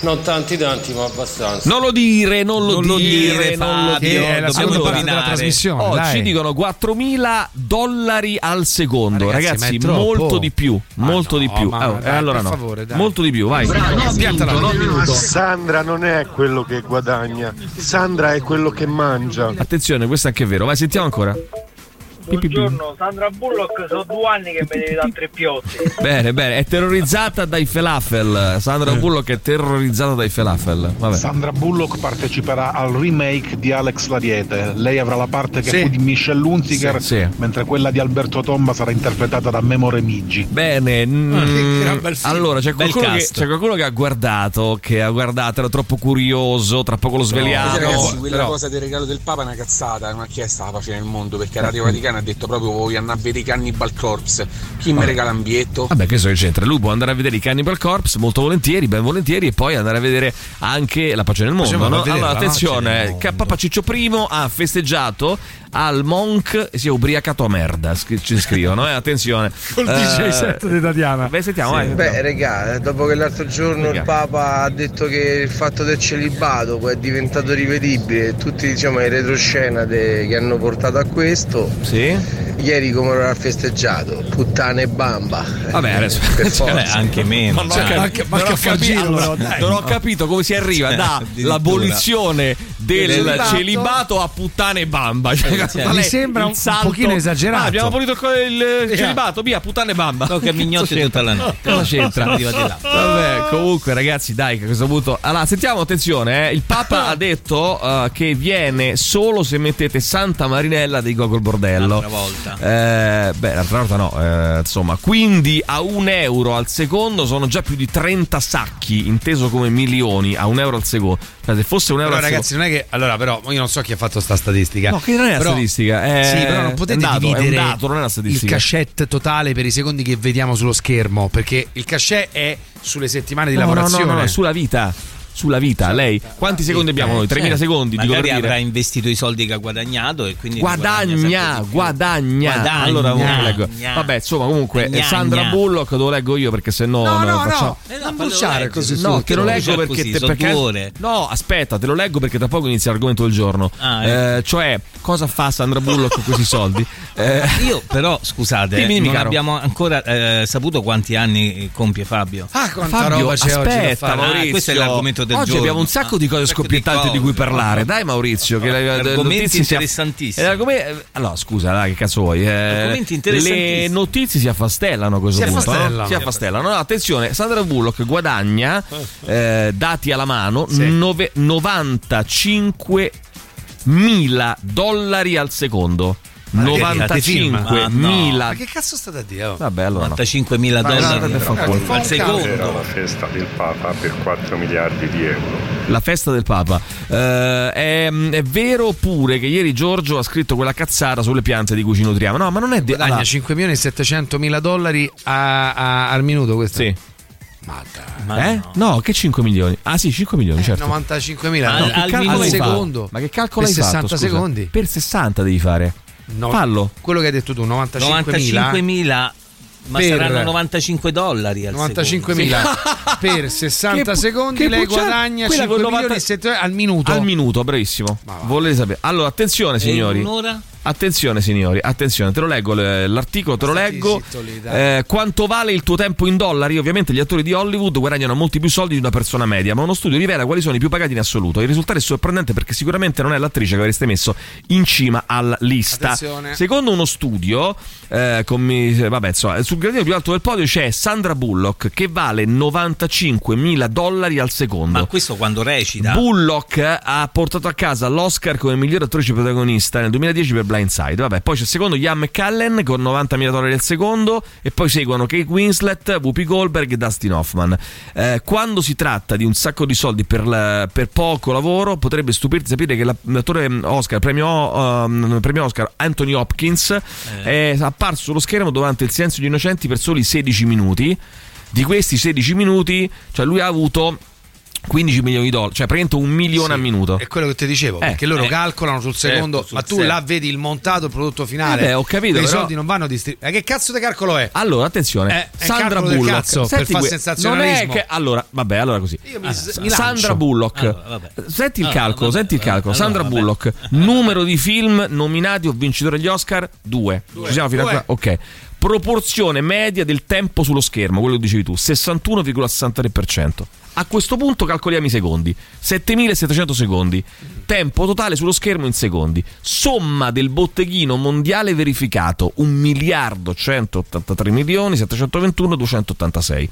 Non tanti tanti, ma abbastanza. Non lo dire, non lo Non lo dire, dire, non lo dire. È la seconda parte della trasmissione. Oh, dai. ci dicono 4.000 dollari al secondo, Ma ragazzi, ragazzi, molto di più, Ma molto no, di più. ma Oh, dai, allora no, favore, dai. molto di più, vai. Piantala. Sandra non è quello che guadagna, Sandra è quello che mangia. Attenzione, questo è anche vero. Vai, sentiamo ancora. Buongiorno, Sandra Bullock, sono due anni che mi devi dare tre piotti. Bene, bene, è terrorizzata dai falafel. Sandra Bullock è terrorizzata dai falafel. Vabbè. Sandra Bullock parteciperà al remake di Alex l'Ariete. Lei avrà la parte che Sì. fu di Michelle Hunziker, Sì, sì. mentre quella di Alberto Tomba sarà interpretata da Memo Remigi. Bene, mm, bel film. allora c'è qualcuno, che, c'è qualcuno che ha guardato, che ha guardato, era troppo curioso, tra poco lo sveliamo. ragazzi, quella Però- cosa del regalo del Papa è una cazzata, ma chi è sta la pace nel mondo? Perché Radio Vaticano ha detto proprio voglio andare a vedere i Cannibal Corpse. Chi mi regala un biglietto? Vabbè, che so che c'entra? Lui può andare a vedere i Cannibal Corpse molto volentieri, ben volentieri, e poi andare a vedere anche la pace nel mondo. No? Allora, attenzione, che Papa Ciccio I ha festeggiato al Monk e si è ubriacato a merda. Ci scrivono, eh? attenzione. <laughs> Col Eh, DJ set di Tatiana. Beh, sentiamo, vai. Beh, regà, dopo che l'altro giorno il Papa ha detto che il fatto del celibato poi è diventato rivedibile, tutti diciamo in retroscena de- che hanno portato a questo. Ieri come aveva festeggiato? Puttana e bamba. Vabbè, adesso per <laughs> forza. anche meno. Non ho capito- non ho capito- allora, non ho capito come si arriva Cioè, dall'abolizione del Celibato. celibato a puttane e bamba. Cioè, Cioè, qual mi sembra un salto? pochino esagerato. Ah, abbiamo abolito il, il Via. celibato, via, puttane e bamba. Tocca a mignotte tutta la notte. Cosa c'entra? Arrivati là. Vabbè, comunque, ragazzi, dai, che a questo punto. Allora, sentiamo, attenzione, eh. il Papa ha detto eh, che viene solo se mettete Santa Marinella dei Gogol Bordello. Un'altra volta. Eh, beh, l'altra volta no, eh, insomma, quindi a un euro al secondo sono già più di 30 sacchi, inteso come milioni, a un euro al secondo. Cioè, se fosse un euro Però al ragazzi, secondo. non è che allora, però io non so chi ha fatto sta statistica. No, che non è la Però- statistica, è- Sì, però non potete dato, dividere dato, il cachet totale per i secondi che vediamo sullo schermo, perché il cachet è sulle settimane di No, no, lavorazione. no, no, è sulla vita. Sulla vita, lei. Quanti secondi abbiamo noi? 3.000 secondi, dico per Magari dire. avrà investito i soldi che ha guadagnato e quindi Guadagna, guadagna, Guadagna. Allora comunque leggo. Vabbè, insomma, comunque Gna, Sandra gna. Bullock lo leggo io perché se no No, non no, facciamo- no, Eh no, non bruciare così No, te lo leggo Così, perché, sono perché- due ore. No, aspetta, te lo leggo perché tra poco inizia l'argomento del giorno. Ah, Eh, cioè, cosa fa Sandra Bullock con questi soldi? <laughs> Eh, Io però, scusate, Dimmi, non caro. abbiamo ancora eh, saputo quanti anni compie Fabio. Ah, quanta Fabio, roba c'è oggi da aspetta, fare. Maurizio. Ah, questo è l'argomento del Oggi giorno. abbiamo un sacco di cose Un sacco di scoppiettanti di, cui parlare. Dai, Maurizio, che le, le Argomenti notizie si aff- interessantissimi. eh, argome- Allora, scusa, dai, che cazzo vuoi? Eh, Argomenti interessantissimi. le notizie si affastellano a questo Si punto. no? affastellano. Si affastellano. No, attenzione, Sandra Bullock guadagna, eh, dati alla mano, Sì. nove- 95 mila dollari al secondo. Ma che fate, 95 film? Ah, mila. Ma che cazzo state a dire? oh? Vabbè, allora no. 95.000 Ma dollari al Era secondo. la festa del Papa per 4 miliardi di euro. La festa del Papa. Eh, è, è vero pure che ieri Giorgio ha scritto quella cazzata sulle piante di cui ci nutriamo. No, ma non è de- Guadagna allora, 5 milioni e 700 mila dollari a- a- al minuto questo. Sì. Ma dai. Ma eh? no. No. che 5 milioni? Ah, sì, 5 milioni, certo. 95 mila no, al- al secondo. Ma che calcolo per hai 60 fatto? secondi. Per 60 devi fare. No, Fallo. Quello che hai detto tu, 95 mila. 95.000 ma Per- saranno 95 dollari al 95 secondo. mila <laughs> per 60 Che secondi che lei guadagna quella 5 con 90 milioni e 7 al minuto Al minuto, bravissimo. Volete sapere? Allora, attenzione, E signori. un'ora? Attenzione signori, attenzione, te lo leggo le- l'articolo, te lo leggo. Eh, quanto vale il tuo tempo in dollari? Ovviamente gli attori di Hollywood guadagnano molti più soldi di una persona media, ma uno studio rivela quali sono i più pagati in assoluto. Il risultato è sorprendente perché sicuramente non è l'attrice che avreste messo in cima alla lista. Attenzione. Secondo uno studio, eh, con mi- vabbè, insomma, sul gradino più alto del podio c'è Sandra Bullock che vale 95 mila dollari al secondo. Ma questo quando recita? Bullock ha portato a casa l'Oscar come miglior attrice protagonista nel 2010 per Blindside. Vabbè, poi c'è il secondo Ian McCallen con 90.000 dollari al secondo e poi seguono Kate Winslet, Whoopi Goldberg e Dustin Hoffman. Eh, quando si tratta di un sacco di soldi per, la- per poco lavoro, potrebbe stupirti sapere che la- l'attore Oscar, premio, um, premio Oscar Anthony Hopkins è apparso sullo schermo durante il silenzio degli innocenti per soli 16 minuti. Di questi 16 minuti, cioè lui ha avuto 15 milioni di dollari, cioè praticamente un milione Sì, a minuto. È quello che ti dicevo, Eh, perché loro eh. calcolano sul secondo, Certo, sul ma tu serio. là vedi il montato, il prodotto finale. Eh beh, ho capito, I soldi non vanno distribuiti. Ma che cazzo di calcolo è? Allora, attenzione, Eh, Sandra Bullock. cazzo, per Senti far que- sensazionalismo. Non è che allora, vabbè, allora così. Io mi, Ah, mi Sandra lancio. Bullock. Allora. Senti il Allora, calcolo, vabbè, senti il calcolo. allora, Sandra vabbè. Bullock, numero di film nominati o vincitori agli Oscar? Due. Ci siamo fino a Due. qua? Ok. Proporzione media del tempo sullo schermo, quello che dicevi tu, 61,63%. A questo punto calcoliamo i secondi. 7700 secondi. Tempo totale sullo schermo in secondi. Somma del botteghino mondiale verificato 1 miliardo 183 milioni 721 286.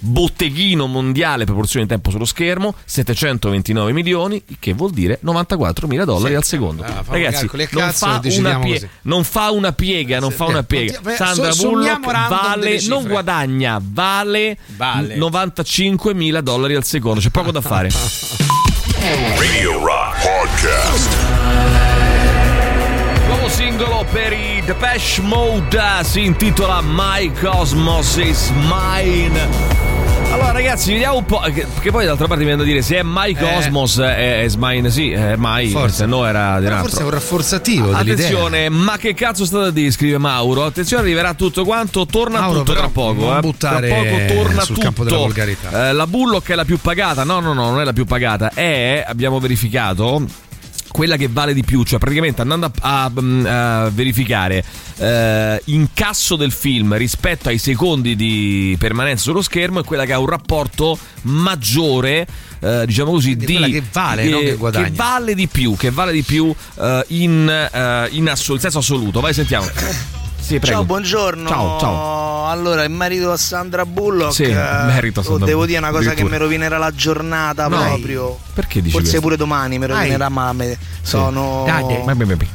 Botteghino mondiale proporzione di tempo sullo schermo 729 milioni, che vuol dire 94 mila dollari Sì. al secondo. Ah, Ragazzi, calcoli non fa, pie- non fa una piega, non fa una piega. Beh, Sandra so- Bullock vale, non guadagna, vale, Vale. 95 mila dollari al secondo. C'è poco da fare. Radio Rock Podcast. Nuovo singolo per i Depeche Mode si intitola My Cosmos is Mine. Allora ragazzi, vediamo un po'. Che, che poi d'altra parte mi viene da dire se è My Cosmos è, è mine, sì, è My, Forse. se no era di un altro. forse è un rafforzativo dell'idea. Attenzione, ma che cazzo state a dire? Scrive Mauro. Attenzione, arriverà tutto quanto. Torna Mauro, tutto tra poco. non eh. buttare tra poco torna sul tutto. campo della volgarità. Eh, la Bullock è la più pagata. No, no, no, non è la più pagata. È, abbiamo verificato. Quella che vale di più, cioè praticamente andando a, a- a verificare eh, incasso del film rispetto ai secondi di permanenza sullo schermo, è quella che ha un rapporto maggiore, eh, diciamo così, Quindi di quella che vale, no? Che guadagna. vale di più, che vale di più eh, in, eh, in assol- senso assoluto. Vai, sentiamo. Sì. Ciao, buongiorno. Ciao, ciao. Allora, il marito a Sandra Bullock. Sì, merito a Sandra Devo Bullock, dire una cosa che mi rovinerà la giornata No. proprio. Perché dici Forse questo? pure domani mi rovinerà, Dai. ma me- sono. Dai, beh.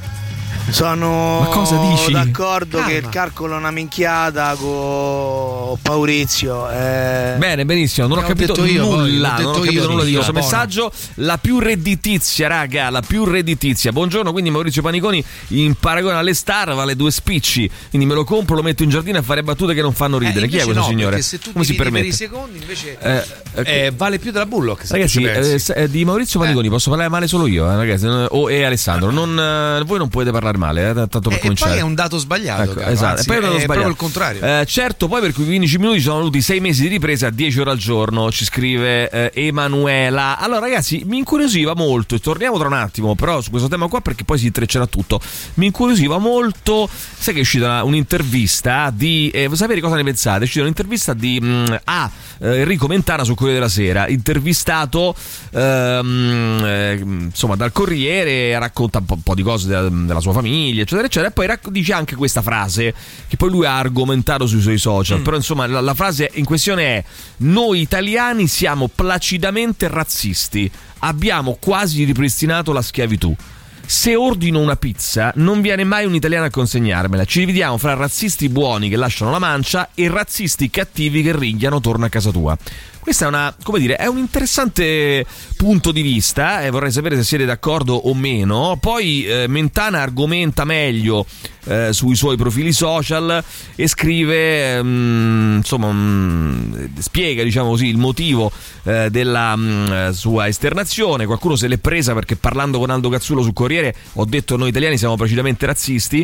Sono Ma cosa dici? d'accordo Calma. che il calcolo è una minchiata con Paurizio. eh. Bene, benissimo, non ho capito detto io, poi, nulla, detto non ho capito di nulla di questo Bono. messaggio. La più redditizia, raga, la più redditizia. Buongiorno, quindi Maurizio Paniconi in paragone alle star vale due spicci, quindi me lo compro, lo metto in giardino a fare battute che non fanno ridere. Eh, Chi è questo no, signore? se tu Come si dividi per permette? i secondi invece Eh, eh, eh, vale più della Bullock. Ragazzi, eh, eh, di Maurizio Paniconi posso parlare male solo io, eh, ragazzi, eh, o e Alessandro. Non, eh, voi non potete parlare male, eh, tanto per Eh, e cominciare. poi è un dato sbagliato. Ecco, esatto. anzi, poi è è sbagliato. proprio il contrario. Eh, certo, poi per quei 15 minuti sono voluti 6 mesi di ripresa a 10 ore al giorno, ci scrive eh, Emanuela. Allora ragazzi, mi incuriosiva molto, e torniamo tra un attimo però su questo tema qua perché poi si intreccerà tutto. Mi incuriosiva molto, sai che è uscita un'intervista di, eh, sapere cosa ne pensate? È uscita un'intervista di mh, a eh, Enrico Mentana sul Corriere della Sera, intervistato ehm, eh, insomma dal Corriere, racconta un po', un po' di cose della, della sua famiglia, eccetera, eccetera, e poi racc- dice anche questa frase che poi lui ha argomentato sui suoi social. Però insomma la, la frase in questione è: Noi italiani siamo placidamente razzisti, abbiamo quasi ripristinato la schiavitù. Se ordino una pizza, non viene mai un italiano a consegnarmela. Ci dividiamo fra razzisti buoni che lasciano la mancia e razzisti cattivi che ringhiano torna a casa tua. Questa è una, come dire, è un interessante punto di vista e vorrei sapere se siete d'accordo o meno. Poi eh, Mentana argomenta meglio eh, sui suoi profili social e scrive, mm, insomma, mm, spiega, diciamo così, il motivo eh, della mm, sua esternazione. Qualcuno se l'è presa perché parlando con Aldo Cazzullo sul Corriere ho detto noi italiani siamo precisamente razzisti,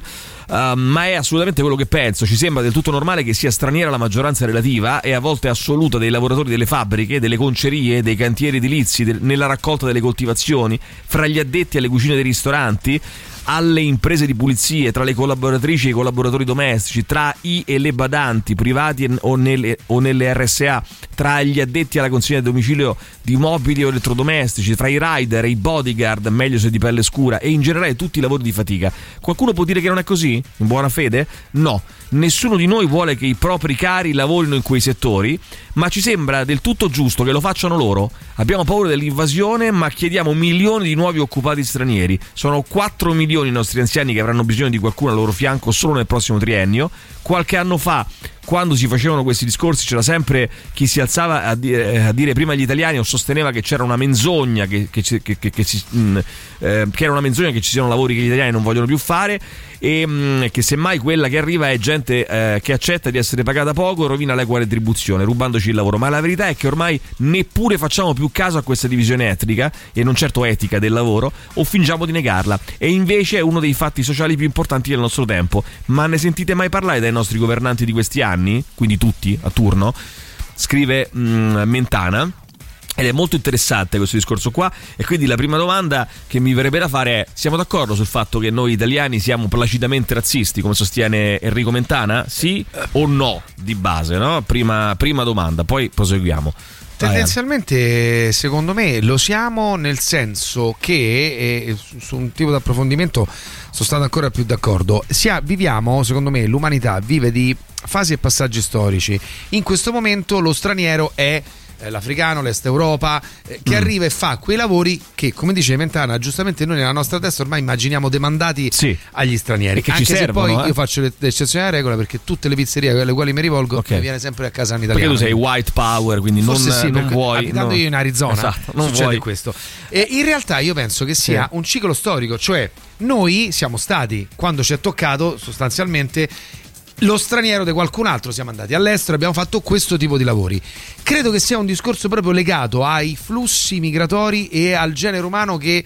eh, ma è assolutamente quello che penso. Ci sembra del tutto normale che sia straniera la maggioranza relativa e a volte assoluta dei lavoratori delle fabbriche, delle concerie, dei cantieri edilizi, del- nella raccolta delle coltivazioni, fra gli addetti alle cucine dei ristoranti alle imprese di pulizie, tra le collaboratrici e i collaboratori domestici, tra i e le badanti privati o nelle, o nelle RSA, tra gli addetti alla consegna a domicilio di mobili o elettrodomestici, tra i rider e i bodyguard, meglio se di pelle scura, e in generale tutti i lavori di fatica. Qualcuno può dire che non è così? In buona fede? No. Nessuno di noi vuole che i propri cari lavorino in quei settori, ma ci sembra del tutto giusto che lo facciano loro. Abbiamo paura dell'invasione, ma chiediamo milioni di nuovi occupati stranieri. Sono 4 milioni i nostri anziani che avranno bisogno di qualcuno al loro fianco solo nel prossimo triennio. Qualche anno fa, quando si facevano questi discorsi, c'era sempre chi si alzava a dire, a dire prima gli italiani o sosteneva che c'era una menzogna, che, che che- che- si- mh, eh, che era una menzogna che ci siano lavori che gli italiani non vogliono più fare e mh, che semmai quella che arriva è gente eh, che accetta di essere pagata poco e rovina l'equa retribuzione rubandoci il lavoro. Ma la verità è che ormai neppure facciamo più caso a questa divisione etnica e non certo etica del lavoro o fingiamo di negarla. E invece è uno dei fatti sociali più importanti del nostro tempo. Ma ne sentite mai parlare dai nostri governanti di questi anni quindi tutti a turno scrive mh, Mentana ed è molto interessante questo discorso qua e quindi la prima domanda che mi verrebbe da fare è siamo d'accordo sul fatto che noi italiani siamo placidamente razzisti come sostiene Enrico Mentana? Sì o no di base, no? Prima, prima domanda, poi proseguiamo. Tendenzialmente, secondo me, lo siamo nel senso che, e su- un tipo di approfondimento sono stato ancora più d'accordo, sia, viviamo, secondo me, l'umanità vive di fasi e passaggi storici. In questo momento lo straniero è eh, l'africano, l'est Europa, eh, che Mm. arriva e fa quei lavori che, come dice Mentana, giustamente noi nella nostra testa ormai immaginiamo demandati agli stranieri. E che ci Anche se servono, poi eh. io faccio le- l'eccezione alla regola perché tutte le pizzerie alle quali mi rivolgo mi viene sempre a casa Perché italiano. tu sei white power, quindi non, Forse sì, non perché vuoi. abitando no. io in Arizona Esatto, non succede vuoi. questo. E in realtà io penso che sia Sì. un ciclo storico, cioè noi siamo stati, quando ci è toccato, sostanzialmente lo straniero di qualcun altro, siamo andati all'estero e abbiamo fatto questo tipo di lavori. Credo che sia un discorso proprio legato ai flussi migratori e al genere umano che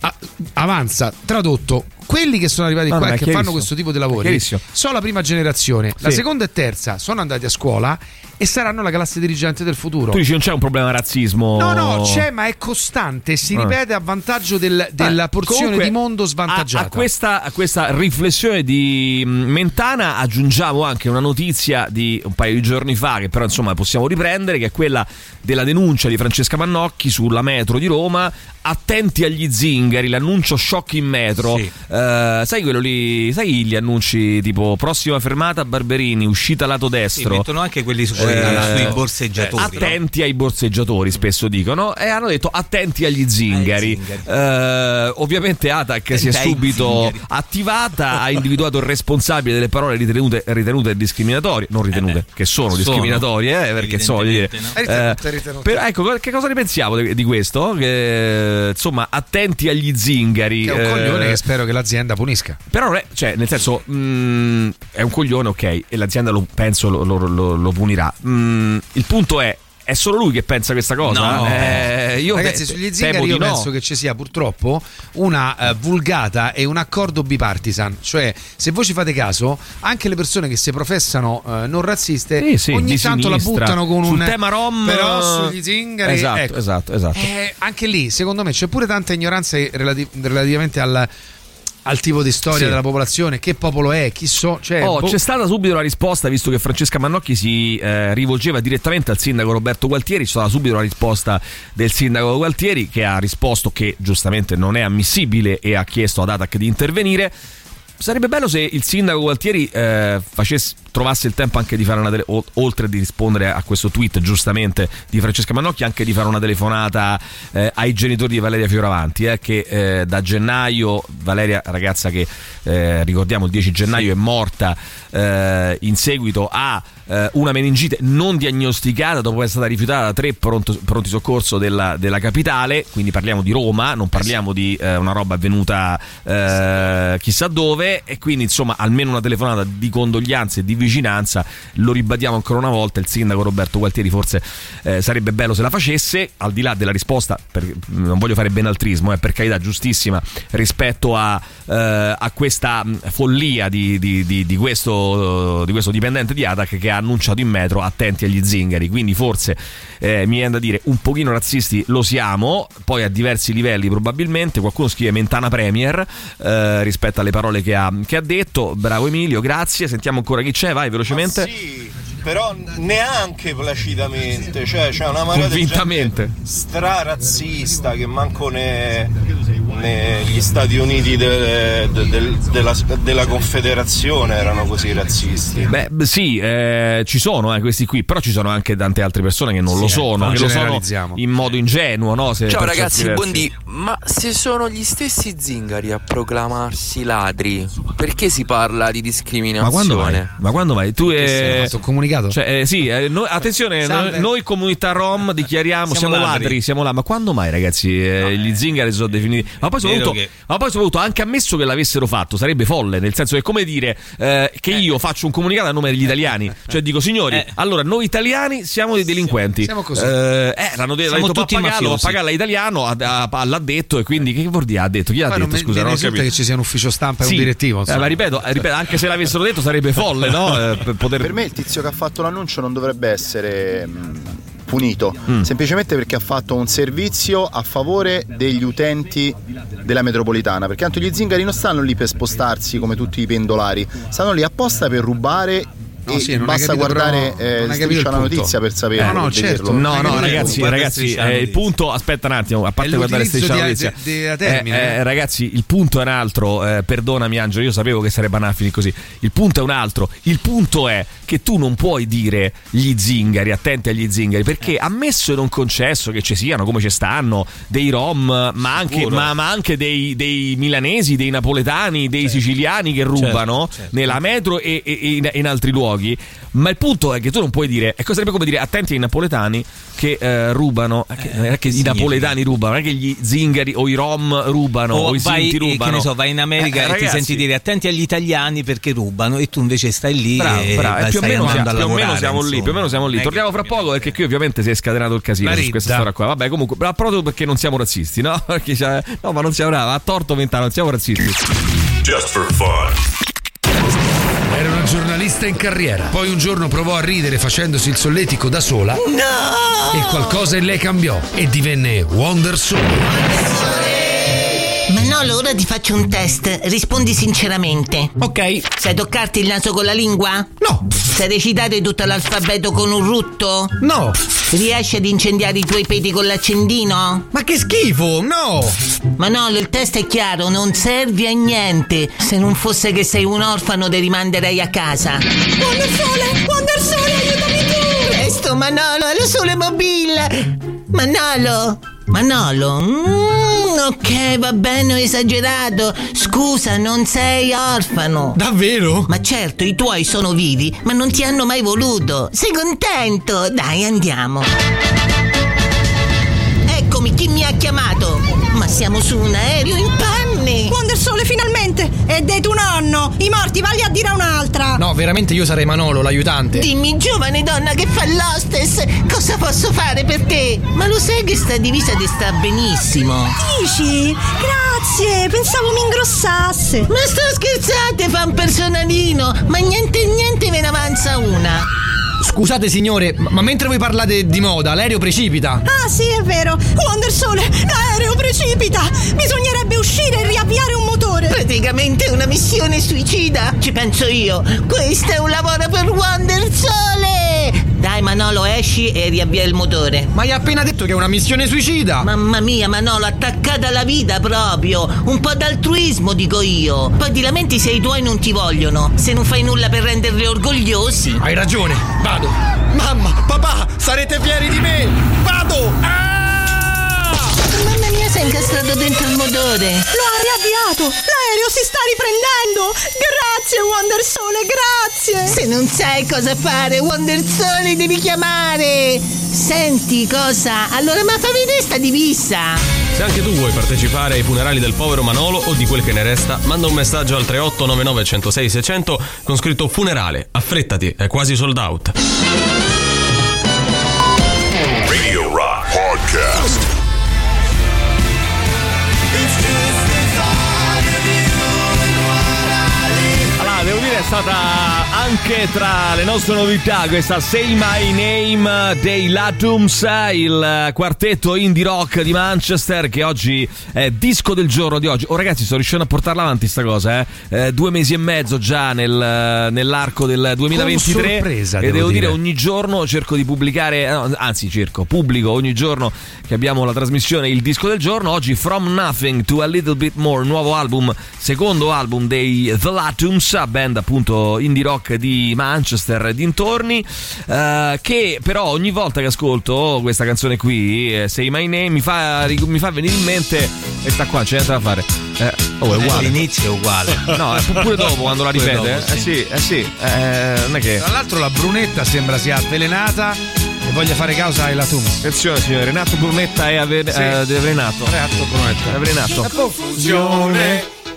a- avanza. Tradotto, quelli che sono arrivati No, qua e che fanno questo tipo di lavori sono la prima generazione, la Sì. seconda e terza sono andati a scuola e saranno la classe dirigente del futuro. Tu dici non c'è un problema razzismo. No, no, c'è, ma è costante, si Ah. ripete a vantaggio del- della Eh, porzione comunque, di mondo A, svantaggiata. a questa, a questa riflessione di mm, Mentana aggiungiamo anche una notizia di un paio di giorni fa, che però insomma possiamo riprendere, che è quella della denuncia di Francesca Mannocchi sulla metro di Roma. Attenti agli zingari, l'annuncio shock in metro. Sì. Eh, sai quello lì? Sai gli annunci tipo prossima fermata Barberini, uscita lato Sì, destro? mettono anche quelli su- Eh, sui borseggiatori. attenti ai borseggiatori, spesso dicono, e hanno detto attenti agli zingari. Eh, ovviamente Atac si è subito zingari. attivata, ha individuato il responsabile delle parole ritenute, ritenute discriminatorie, non ritenute, che sono, Sono, discriminatorie, eh, perché evidentemente, no? eh, Ritenute, ritenute. però ecco, co- che cosa ne pensiamo di, di questo? Che, insomma, attenti agli zingari. Che è un eh, coglione che spero che l'azienda punisca. però è, cioè, nel senso, mh, è un coglione, ok, e l'azienda lo, penso lo, lo- lo- lo punirà. Mh, il punto è, è solo lui che pensa questa cosa? No. Eh, io Ragazzi, te- sugli zingari io no. penso che ci sia purtroppo una eh, vulgata e un accordo bipartisan. Cioè, se voi ci fate caso, anche le persone che si professano eh, non razziste Sì, sì, ogni tanto sinistra. la buttano con Sul un tema rom, Però eh, sugli zingari esatto, ecco. esatto, esatto. Eh, anche lì, secondo me, c'è pure tanta ignoranza relati- relativamente al, al tipo di storia Sì. della popolazione, che popolo è, chi so. Cioè, Oh, boh. c'è stata subito la risposta, visto che Francesca Mannocchi si eh, rivolgeva direttamente al sindaco Roberto Gualtieri. C'è stata subito la risposta del sindaco Gualtieri, che ha risposto che giustamente non è ammissibile e ha chiesto ad Atac di intervenire. Sarebbe bello se il sindaco Gualtieri eh, facesse- trovasse il tempo anche di fare una tele- oltre di rispondere a questo tweet giustamente di Francesca Mannocchi, anche di fare una telefonata eh, ai genitori di Valeria Fioravanti, eh, che eh, da gennaio, Valeria ragazza che eh, ricordiamo il 10 gennaio è morta eh, in seguito a eh, una meningite non diagnosticata dopo essere stata rifiutata da tre pronto- pronti soccorso della, della capitale, quindi parliamo di Roma, non parliamo di eh, una roba avvenuta eh, chissà dove. E quindi insomma almeno una telefonata di condoglianze e di vicinanza, lo ribadiamo ancora una volta, il sindaco Roberto Gualtieri forse eh, sarebbe bello se la facesse, al di là della risposta, per- non voglio fare benaltrismo, eh, per carità giustissima rispetto a, eh, a questa mh, follia di, di- di- di questo, di questo dipendente di Atac che ha annunciato in metro attenti agli zingari, quindi forse eh, mi viene da dire un pochino razzisti lo siamo, poi a diversi livelli probabilmente, qualcuno scrive Mentana Premier eh, rispetto alle parole che ha, che ha detto, bravo Emilio, grazie, sentiamo ancora chi c'è, vai velocemente. Sì, però neanche placidamente, cioè c'è una marea di gente strarazzista che manco ne- negli Stati Uniti de- de- del- della, della Confederazione erano così razzisti. Beh, sì, eh, ci sono eh, questi qui, però ci sono anche tante altre persone che non lo Sì, sono, non che lo sono in modo ingenuo, no? Se- Ciao ragazzi, buondì. Ma se sono gli stessi zingari a proclamarsi ladri, perché si parla di discriminazione? Ma quando vai? Ma quando vai? Tu Che sei, eh, comunicato? Cioè, eh, sì, eh, noi- attenzione, noi, noi comunità rom dichiariamo siamo, Siamo ladri. ladri. siamo là. Ma quando mai, ragazzi? eh, gli zingari sono definiti. Ma poi, soprattutto, che- ma poi soprattutto anche ammesso che l'avessero fatto, sarebbe folle. Nel senso che è come dire eh, che io faccio un comunicato a nome degli italiani. Cioè, dico, signori, Eh. allora noi italiani siamo dei delinquenti. Siamo così. Eh, eh, l'hanno de- Siamo detto tutti Pappagallo. Pappagallo italiano, ha- ha- l'ha detto e quindi che vuol dire? Ha detto? Chi l'ha detto? Scusa, non ho capito. che ci sia un ufficio stampa e Sì, un direttivo. eh, ma ripeto, eh, ripeto, anche se l'avessero detto sarebbe folle, no? Eh, per poter Per me il tizio che ha fatto l'annuncio non dovrebbe essere mh, punito, Mm. semplicemente perché ha fatto un servizio a favore degli utenti della metropolitana, perché tanto gli zingari non stanno lì per spostarsi come tutti i pendolari, stanno lì apposta per rubare No, sì, basta capito, guardare però- eh, Striscia la notizia per sapere. No, no, certo. No, no, ragazzi, ragazzi, eh, il punto, aspetta un attimo, a parte guardare Striscia la notizia. di- di- Eh, eh, eh. ragazzi, il punto è un altro, eh, perdonami Angelo, io sapevo che sarebbe anafili così. Il punto è un altro. Il punto è che tu non puoi dire gli zingari, attenti agli zingari, perché ammesso e non concesso che ci siano, come ci stanno, dei rom, ma anche, ma, ma anche dei, dei milanesi, dei napoletani, dei siciliani che rubano Certo, certo. nella metro e, e- e in altri luoghi. Ma il punto è che tu non puoi dire, ecco, sarebbe come dire attenti ai napoletani che eh, rubano, eh, che- non è che i significa? napoletani rubano, non è che gli zingari o i rom rubano o, o i vai, sinti eh, che rubano. ne so, vai in America Eh, e ti ragazzi, senti dire attenti agli italiani perché rubano e tu invece stai lì Bravo, e bravo, vai- più o stai meno, andando siamo, a più o meno siamo lì, insomma. più o meno siamo lì. Torniamo fra poco perché qui ovviamente si è scatenato il casino La su questa storia qua. Vabbè, comunque, proprio perché non siamo razzisti, no? <laughs> Perché c'è- no, ma non siamo bravi, ha torto Ventano, non siamo razzisti. Just for fun. Era una giornalista in carriera. Poi un giorno provò a ridere facendosi il solletico da sola. No! E qualcosa in lei cambiò e divenne Wonder Soul. Manolo, ora ti faccio un test. Rispondi sinceramente. Ok. Sai toccarti il naso con la lingua? No. Sai recitare tutto l'alfabeto con un rutto? No. Riesci ad incendiare i tuoi peti con l'accendino? Ma che schifo, no! Manolo, il test è chiaro, non servi a niente. Se non fosse che sei un orfano, ti rimanderei a casa. Wonder Sole! Wonder Sole, aiutami tu! Presto, Manolo, allo sole mobile! Manolo! Manolo? Mm, ok, va bene, ho esagerato. Scusa, non sei orfano. Davvero? Ma certo, i tuoi sono vivi, ma non ti hanno mai voluto. Sei contento? Dai, andiamo. Eccomi, chi mi ha chiamato? Ma siamo su un aereo in panne. Wonder Sole, finalmente! E dei tuo nonno! I morti, valli a dire a un'altra! No, veramente io sarei Manolo, l'aiutante. Dimmi, giovane donna che fa l'hostess, cosa posso fare per te? Ma lo sai che sta divisa ti sta benissimo. Dici? Grazie! Pensavo mi ingrossasse! Ma sto scherzate, fa un personalino, ma niente niente me ne avanza una. Scusate signore, ma mentre voi parlate di moda, l'aereo precipita. Ah, sì, è vero! Wonder Sole, l'aereo precipita! Bisognerebbe uscire e riavviare un motore! Praticamente è una missione suicida. Ci penso io. Questo è un lavoro per Wonder Sole. Dai Manolo, esci e riavvia il motore. Ma hai appena detto che è una missione suicida. Mamma mia, Manolo, attaccata alla vita proprio. Un po' d'altruismo, dico io. Poi ti lamenti se i tuoi non ti vogliono. Se non fai nulla per renderli orgogliosi. Hai ragione, vado. Mamma, papà, sarete fieri di me. Vado. Mamma sei incastrato dentro il motore. Lo ha riavviato! L'aereo si sta riprendendo! Grazie, Wonder Sole, grazie! Se non sai cosa fare, Wonder Sole devi chiamare. Senti cosa? Allora, ma fammi vedere sta divisa. Se anche tu vuoi partecipare ai funerali del povero Manolo o di quel che ne resta, manda un messaggio al 3899 106 600 con scritto funerale. Affrettati, è quasi sold out. Radio Rock Podcast. Stata anche tra le nostre novità questa Say My Name dei Latums, il quartetto indie rock di Manchester che oggi è disco del giorno di oggi. Oh ragazzi, sto riuscendo a portarla avanti sta cosa, eh. Eh, due mesi e mezzo già nel- nell'arco del 2023 Con sorpresa, e devo devo dire dire. ogni giorno cerco di pubblicare, eh, no, anzi cerco, pubblico ogni giorno che abbiamo la trasmissione il disco del giorno. Oggi From Nothing to a Little Bit More, nuovo album, secondo album dei The Latums, band appunto indie rock di Manchester e dintorni, eh, che però ogni volta che ascolto questa canzone qui, eh, Say My Name, mi fa, mi fa venire in mente, e sta qua, c'è niente da fare. Eh, oh, è uguale. L'inizio è uguale. No, è pure dopo quando la ripete. dopo, eh sì, eh sì, eh, non è che... Tra l'altro la brunetta sembra sia avvelenata e voglia fare causa ai Latums. Attenzione signore, Renato Brunetta è ave- Sì. eh, avvelenato. Renato Brunetta. Avvelenato. confusione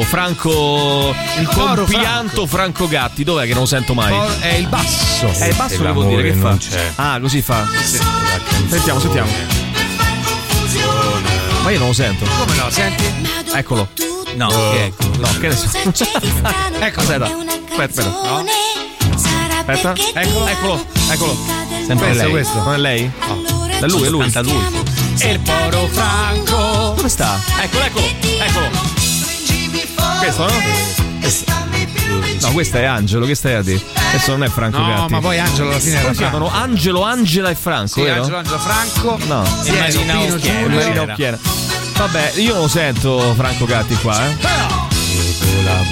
Franco? Franco. Il coro compianto Franco. Gatti. Dov'è che non lo sento mai? Coro- è il basso. È il basso che vuol dire che fa? Ah, così fa. Sentiamo, sentiamo. Ma io non lo sento. Come no? Senti? Eccolo. No, che ecco. No, che ne so. <laughs> ecco, aspetta. Aspetta, aspetta. No. Aspetta. Eccolo, eccolo, eccolo. Sempre questo, lei. questo. Non è lei? Da lui, è lui. Canta lui. E il poro Franco. Dove sta? Eccolo, eccolo, eccolo. Questo, no? No, questo è Angelo, che stai a dire? Questo non è Franco No, Gatti. ma poi Angelo alla fine Come era si chiamano? Angelo, Angela e Franco, Sì, vero? Angelo Angelo Franco. No. E Marina Pino Occhiera. Giulio. Marina Occhiera. Vabbè, io non sento Franco Gatti qua, eh.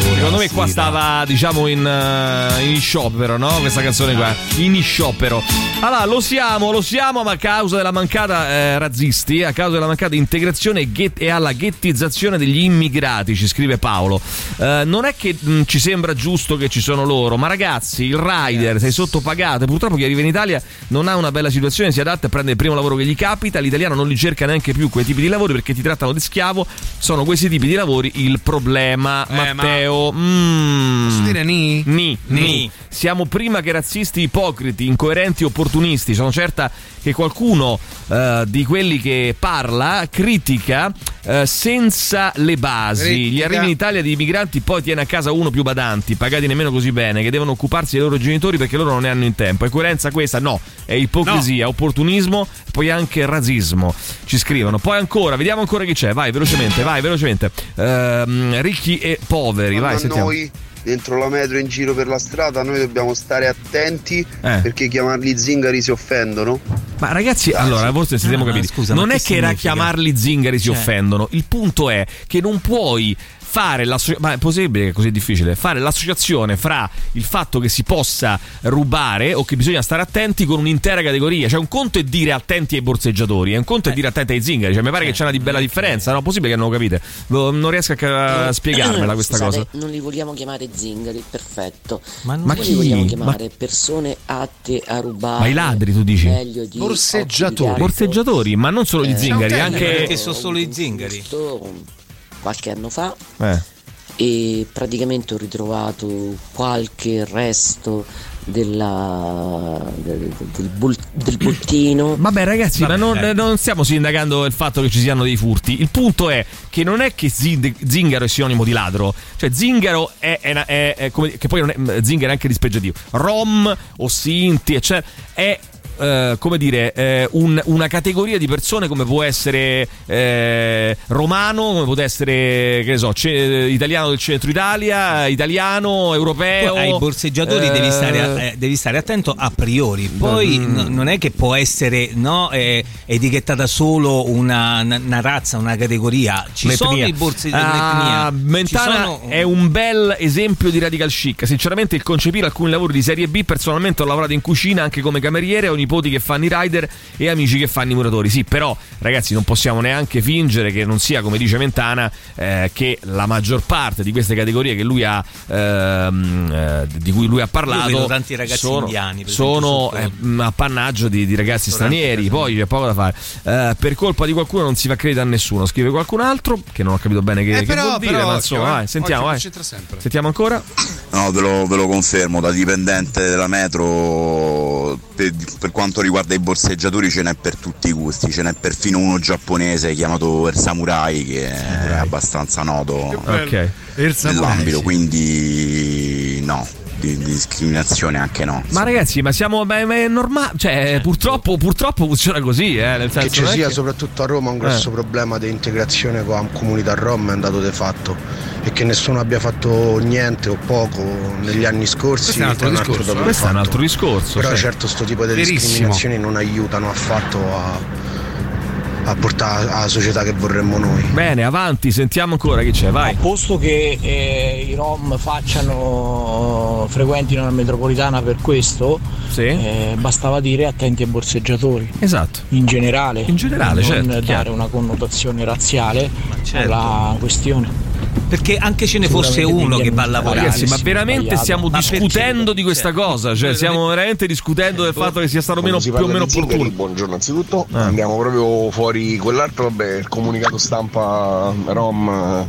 Secondo me qua stava, diciamo, in, eh, in sciopero, no? Questa canzone qua. In sciopero. Allora, lo siamo, lo siamo, ma a causa della mancata eh, razzisti, a causa della mancata integrazione e, ghet- e alla ghettizzazione degli immigrati, ci scrive Paolo. Eh, non è che mh, ci sembra giusto che ci sono loro, ma ragazzi, il rider, sei sottopagato. Purtroppo chi arriva in Italia non ha una bella situazione, si adatta e prende il primo lavoro che gli capita. L'italiano non li cerca neanche più quei tipi di lavori perché ti trattano di schiavo. Sono questi tipi di lavori il problema, Eh, Matteo. Mm. Posso dire ni? Ni, ni. Ni. Siamo prima che razzisti, ipocriti, incoerenti, opportunisti. Sono certa che qualcuno eh, di quelli che parla critica eh, senza le basi. Critica. Gli arrivi in Italia di migranti poi tiene a casa uno più badanti, pagati nemmeno così bene, che devono occuparsi dei loro genitori perché loro non ne hanno in tempo. È coerenza questa? No, è ipocrisia, opportunismo, poi anche razzismo. Ci scrivono. Poi ancora, vediamo ancora chi c'è. Vai velocemente, vai velocemente. Ehm, ricchi e poveri, vai, a sentiamo. noi dentro la metro in giro per la strada noi dobbiamo stare attenti Eh. perché chiamarli zingari si offendono Ma ragazzi, allora, forse ci siamo Ah, capiti. scusa, non è che che chiamarli zingari si Cioè. offendono. Il punto è che non puoi fare l'associazione. Ma è possibile che è così difficile? Fare l'associazione fra il fatto che si possa rubare o che bisogna stare attenti con un'intera categoria. Cioè, un conto è dire attenti ai borseggiatori, e un conto è dire attenti ai zingari. Cioè, mi pare che c'è una di bella differenza. No, possibile che non lo capite. Non riesco a a spiegarmela questa Scusate, cosa. Non li vogliamo chiamare zingari, perfetto. Ma Noi chi? li vogliamo Ma- chiamare persone atte a rubare. Ma i ladri, tu dici? meglio di Borseggiatori. Borseggiatori, ma non solo gli Eh, zingari, anche. Perché sono solo i zingari. Questo, qualche anno fa Eh. e praticamente ho ritrovato qualche resto della, del, del bol- del bottino. <coughs> Vabbè ragazzi, ma non, Vabbè. non stiamo sindacando il fatto che ci siano dei furti. Il punto è che non è che Zing- zingaro è sinonimo di ladro. Cioè zingaro è, è è- è come che poi non è zingaro è anche dispregiativo. Rom o Sinti, eccetera, è eh, come dire, eh, un- una categoria di persone come può essere eh, romano, come può essere, che ne so, ce- italiano del centro Italia, italiano, europeo. Poi ai borseggiatori eh, devi, stare, eh, devi stare attento a priori. Poi Mm. n- non è che può essere no, eh, etichettata solo una, una- razza, una categoria. Ci sono Un'etnia. i borsi Ah. Mentana sono- è un bel esempio di radical chic. Sinceramente, il concepire alcuni lavori di serie B, personalmente ho lavorato in cucina anche come cameriere, ho nipoti che fanno i rider e amici che fanno i muratori. Sì, però, ragazzi, non possiamo neanche fingere che non sia come dice Mentana, eh, che la maggior parte di queste categorie che lui ha, ehm, eh, di cui lui ha parlato vedo tanti ragazzi sono, indiani, sono esempio, eh, appannaggio di, di ragazzi stranieri. Poi c'è poco da fare. Eh, per colpa di qualcuno non si fa credito a nessuno. Scrive qualcun altro che non ho capito bene che, Eh, che però- vuol dire, però ma occhio, insomma, eh. vai, sentiamo, Occhio, vai. Sentiamo ancora. No, ve lo, ve lo confermo, da dipendente della metro, per, per quanto riguarda i borseggiatori ce n'è per tutti i gusti, ce n'è perfino uno giapponese chiamato il Samurai che è abbastanza noto Ok. Il samurai, nell'ambito, quindi no, di, di discriminazione anche no. Ma ragazzi, ma siamo. Ma, ma è normale. Cioè, purtroppo, purtroppo funziona così, eh. Nel Che senso ci non è sia che- soprattutto a Roma un grosso Eh. problema di integrazione con la comunità rom è un dato de fatto e che nessuno abbia fatto niente o poco negli anni scorsi Questo è un altro discorso, questo è un altro discorso, però sì. certo sto tipo di Verissimo. discriminazioni non aiutano affatto a, a portare alla società che vorremmo noi Bene, avanti, sentiamo ancora chi c'è, vai. A posto che eh, i Rom facciano frequentino la metropolitana per questo, eh, bastava dire attenti ai borseggiatori. Esatto. In generale. In generale, non certo, dare chiaro. una connotazione razziale certo. alla questione. Perché anche ce ne fosse uno che va a lavorare. Ragazzi, ma veramente stiamo Ma perché? discutendo di questa cosa? Cioè, stiamo veramente discutendo del fatto che sia stato meno, più o meno opportuno. Buongiorno anzitutto, Ah. andiamo proprio fuori quell'altro, vabbè, il comunicato stampa Rom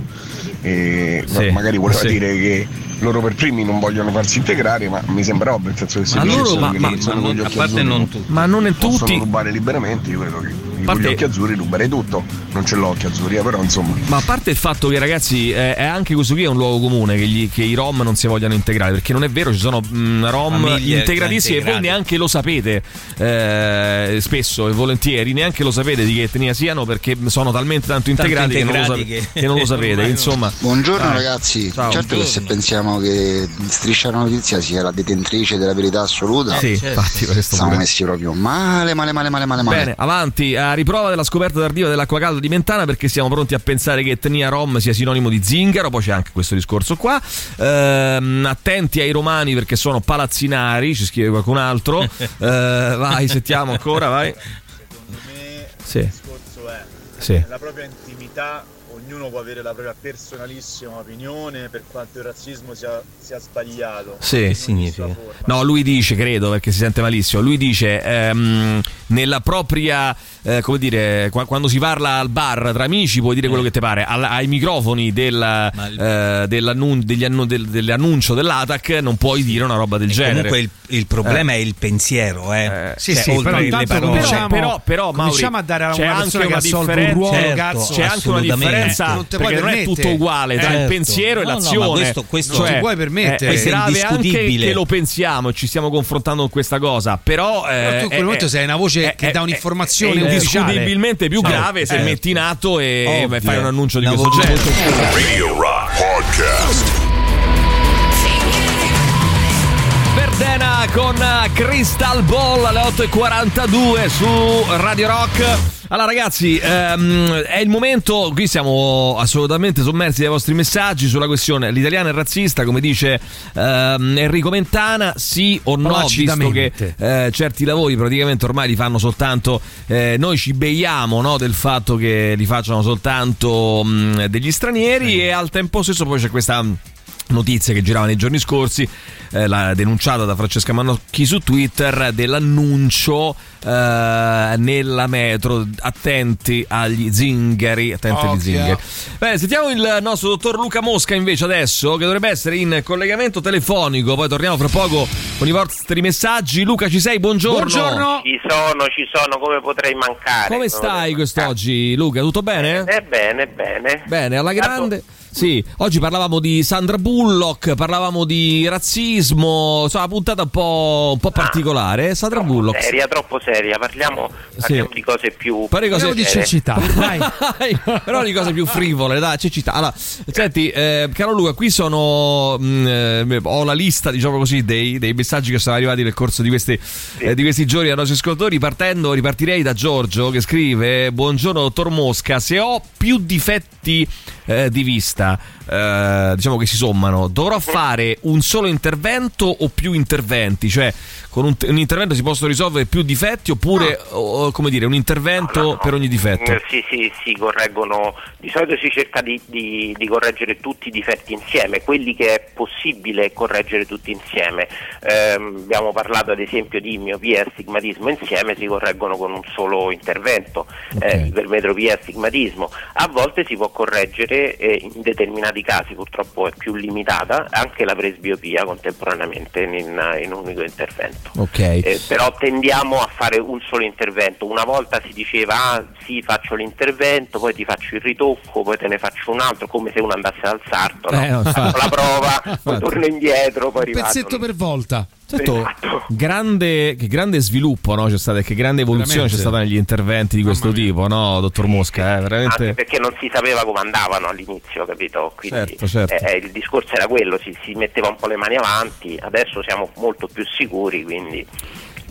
eh, e Sì, magari voleva sì. dire che loro per primi non vogliono farsi integrare, ma mi sembra ovvio, nel senso che se Ma loro- ma- che ma- le persone ma non- a parte non tutti. Ma non possono tutti. rubare liberamente, io credo che con parte- gli occhi azzurri ruberei tutto, non ce l'ho occhi azzurri, eh, però insomma. Ma a parte il fatto che ragazzi eh, è anche questo qui è un luogo comune che, gli- che i rom non si vogliano integrare perché non è vero ci sono mh, rom Famiglie integratissimi e voi neanche lo sapete eh, spesso e volentieri neanche lo sapete di che etnia siano perché sono talmente tanto integrati, che, non lo, integrati sape- che- che non lo sapete <laughs> insomma Buongiorno Ah. ragazzi, Ciao. certo che se pensiamo che Striscia la Notizia sia la detentrice della verità assoluta, Sì, certo. infatti, siamo pure. messi proprio male, male, male, male, male, male. Bene, avanti, a riprova della scoperta tardiva dell'acqua calda di Mentana perché siamo pronti a pensare che etnia rom sia sinonimo di zingaro, poi c'è anche questo discorso qua. Ehm, attenti ai romani perché sono palazzinari, ci scrive qualcun altro. <laughs> Eh, vai, sentiamo ancora, vai. Sì. Il discorso è Sì. nella propria intimità ognuno può avere la propria personalissima opinione per quanto il razzismo sia, sia sbagliato. Sì. Che significa? No, lui dice, credo, perché si sente malissimo. Lui dice ehm, nella propria, eh, come dire, qua- quando si parla al bar tra amici puoi dire quello che ti pare. Al- ai microfoni del, eh, dell'annun- degli annu- del- dell'annuncio dell'ATAC non puoi dire una roba del genere. Comunque il, il problema Eh. è il pensiero, eh. Sì, Cioè, sì, oltre però le parole. cominciamo, però, però Mauri, cominciamo a dare a c'è una anche persona che una assolve un differenza- ruolo, certo, cazzo. c'è anche una differenza perché non è tutto uguale tra il Certo. pensiero e No, no, ma l'azione. questo- questo- Cioè, Non ti puoi permettere. È, è Questo è grave anche che lo pensiamo e ci stiamo confrontando con questa cosa. Però, Però tu in quel eh, momento eh, sei una voce eh, che eh, dà eh, un'informazione indiscutibilmente più grave se Eh. metti in atto e Ovvio. fai un annuncio di questo genere. Radio Rock Podcast. Verdena con Crystal Ball alle 8.42 su Radio Rock. Allora ragazzi, ehm, è il momento, qui siamo assolutamente sommersi dai vostri messaggi sulla questione l'italiano è razzista, come dice ehm, Enrico Mentana, sì o no, visto che eh, certi lavori praticamente ormai li fanno soltanto, eh, noi ci beiamo no, del fatto che li facciano soltanto mh, degli stranieri e al tempo stesso poi c'è questa notizia che girava nei giorni scorsi, eh, la denunciata da Francesca Manocchi su Twitter dell'annuncio eh, nella metro attenti agli zingari, attenti agli Occhio. zingari. Bene, sentiamo il nostro dottor Luca Mosca invece adesso che dovrebbe essere in collegamento telefonico, poi torniamo fra poco con i vostri messaggi. Luca ci sei? Buongiorno. Ci sono, ci sono, come potrei mancare? Come stai quest'oggi Luca? Tutto bene? Eh, bene, bene. Bene, alla grande. Sì, oggi parlavamo di Sandra Bullock, parlavamo di razzismo, insomma, una puntata un po', un po' particolare. Sandra Bullock. Seria, troppo seria, parliamo, parliamo di cose più... Pare cose serie. <laughs> Dai, però di cose più frivole, dai, cecità. Allora, senti, eh, caro Luca, qui sono. mh, eh, ho la lista, diciamo così, dei, dei messaggi che sono arrivati nel corso di questi, eh, di questi giorni ai nostri ascoltatori. Partendo, ripartirei da Giorgio che scrive: Buongiorno, dottor Mosca. Se ho più difetti eh, di vista, está eh, diciamo che si sommano, dovrò fare un solo intervento o più interventi? Cioè, con un, un intervento si possono risolvere più difetti oppure, o- come dire, un intervento per ogni difetto? Eh, Sì, sì, si correggono, di solito si cerca di, di- di correggere tutti i difetti insieme, quelli che è possibile correggere tutti insieme. Ehm, abbiamo parlato ad esempio di miopia e astigmatismo insieme, si correggono con un solo intervento, eh, ipermetropia e astigmatismo. A volte si può correggere, eh, in determinati casi purtroppo è più limitata, anche la presbiopia contemporaneamente in, in un unico intervento. Ok. Eh, però tendiamo a fare un solo intervento. Una volta si diceva ah, sì, faccio l'intervento, poi ti faccio il ritocco, poi te ne faccio un altro, come se uno andasse al sarto, no? Eh, no, faccio la prova, <laughs> poi torno indietro, poi riparto. Pezzetto per volta. Certo, Esatto. grande, che grande sviluppo no? c'è stata, e che grande evoluzione Veramente. c'è stata negli interventi di questo tipo, no, dottor Mosca? Eh, Anche veramente. perché non si sapeva come andavano all'inizio, capito? Quindi Certo, certo. eh, eh, il discorso era quello, si, si metteva un po' le mani avanti, adesso siamo molto più sicuri, quindi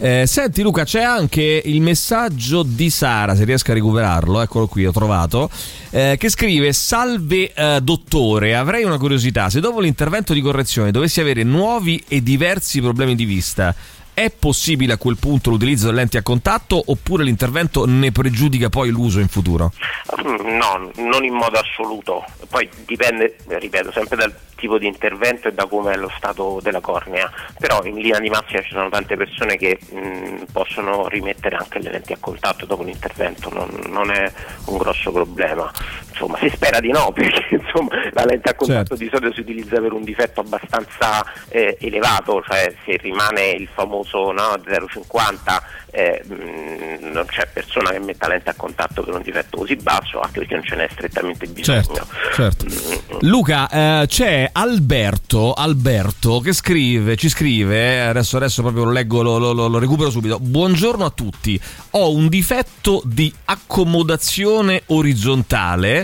Eh, senti Luca, c'è anche il messaggio di Sara, se riesco a recuperarlo, eccolo qui, ho trovato, eh, che scrive Salve eh, dottore, avrei una curiosità, se dopo l'intervento di correzione dovessi avere nuovi e diversi problemi di vista, è possibile a quel punto l'utilizzo delle lenti a contatto oppure l'intervento ne pregiudica poi l'uso in futuro? Mm, No, non in modo assoluto. Poi dipende, ripeto, sempre dal tipo di intervento e da come è lo stato della cornea, però in linea di massima ci sono tante persone che mh, possono rimettere anche le lenti a contatto dopo l'intervento, non, non è un grosso problema. Insomma, si spera di no, <laughs> perché insomma, la lente a contatto Certo. di solito si utilizza per un difetto abbastanza eh, elevato, cioè se rimane il famoso no, 0,50 eh, mh, non c'è persona che metta lente a contatto per un difetto così basso, anche perché non ce n'è strettamente bisogno. Certo, certo. Luca, eh, c'è Alberto, Alberto che scrive, ci scrive, adesso, adesso proprio lo leggo, lo, lo- lo- lo recupero subito. Buongiorno a tutti, ho un difetto di accomodazione orizzontale,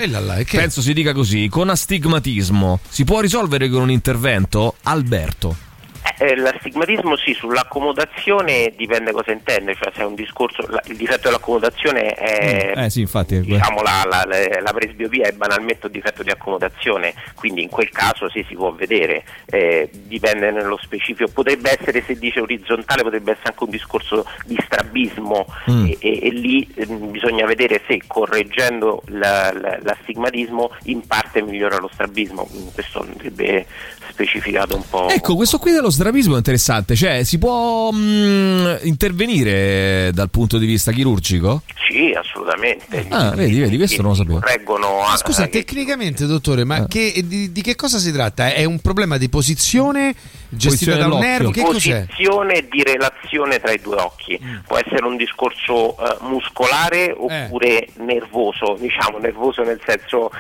penso si dica così, con astigmatismo. Si può risolvere con un intervento? Alberto. Eh, l'astigmatismo sì, sull'accomodazione dipende cosa intende, cioè se è un discorso, la- il difetto dell'accomodazione è Eh sì, infatti. quello. diciamo la, la- la- presbiopia è banalmente un difetto di accomodazione, quindi in quel caso sì si può vedere, eh, dipende nello specifico, potrebbe essere se dice orizzontale, potrebbe essere anche un discorso di strabismo Mm. e, e- e lì ehm, bisogna vedere se correggendo la- la- l'astigmatismo in parte migliora lo strabismo, quindi questo andrebbe specificato un po'. Ecco, questo qui dello strabismo è interessante, cioè si può mm, intervenire dal punto di vista chirurgico? Sì, assolutamente. Ah, vedi, vedi, questo non lo sapevo. Reggono Ma scusa, tecnicamente, dottore, Eh. ma che- di, di che cosa si tratta? È un problema di posizione gestito Posizione da un nervo? Che cos'è? posizione di relazione tra i due occhi. Mm. Può essere un discorso eh, muscolare oppure Eh. nervoso, diciamo nervoso nel senso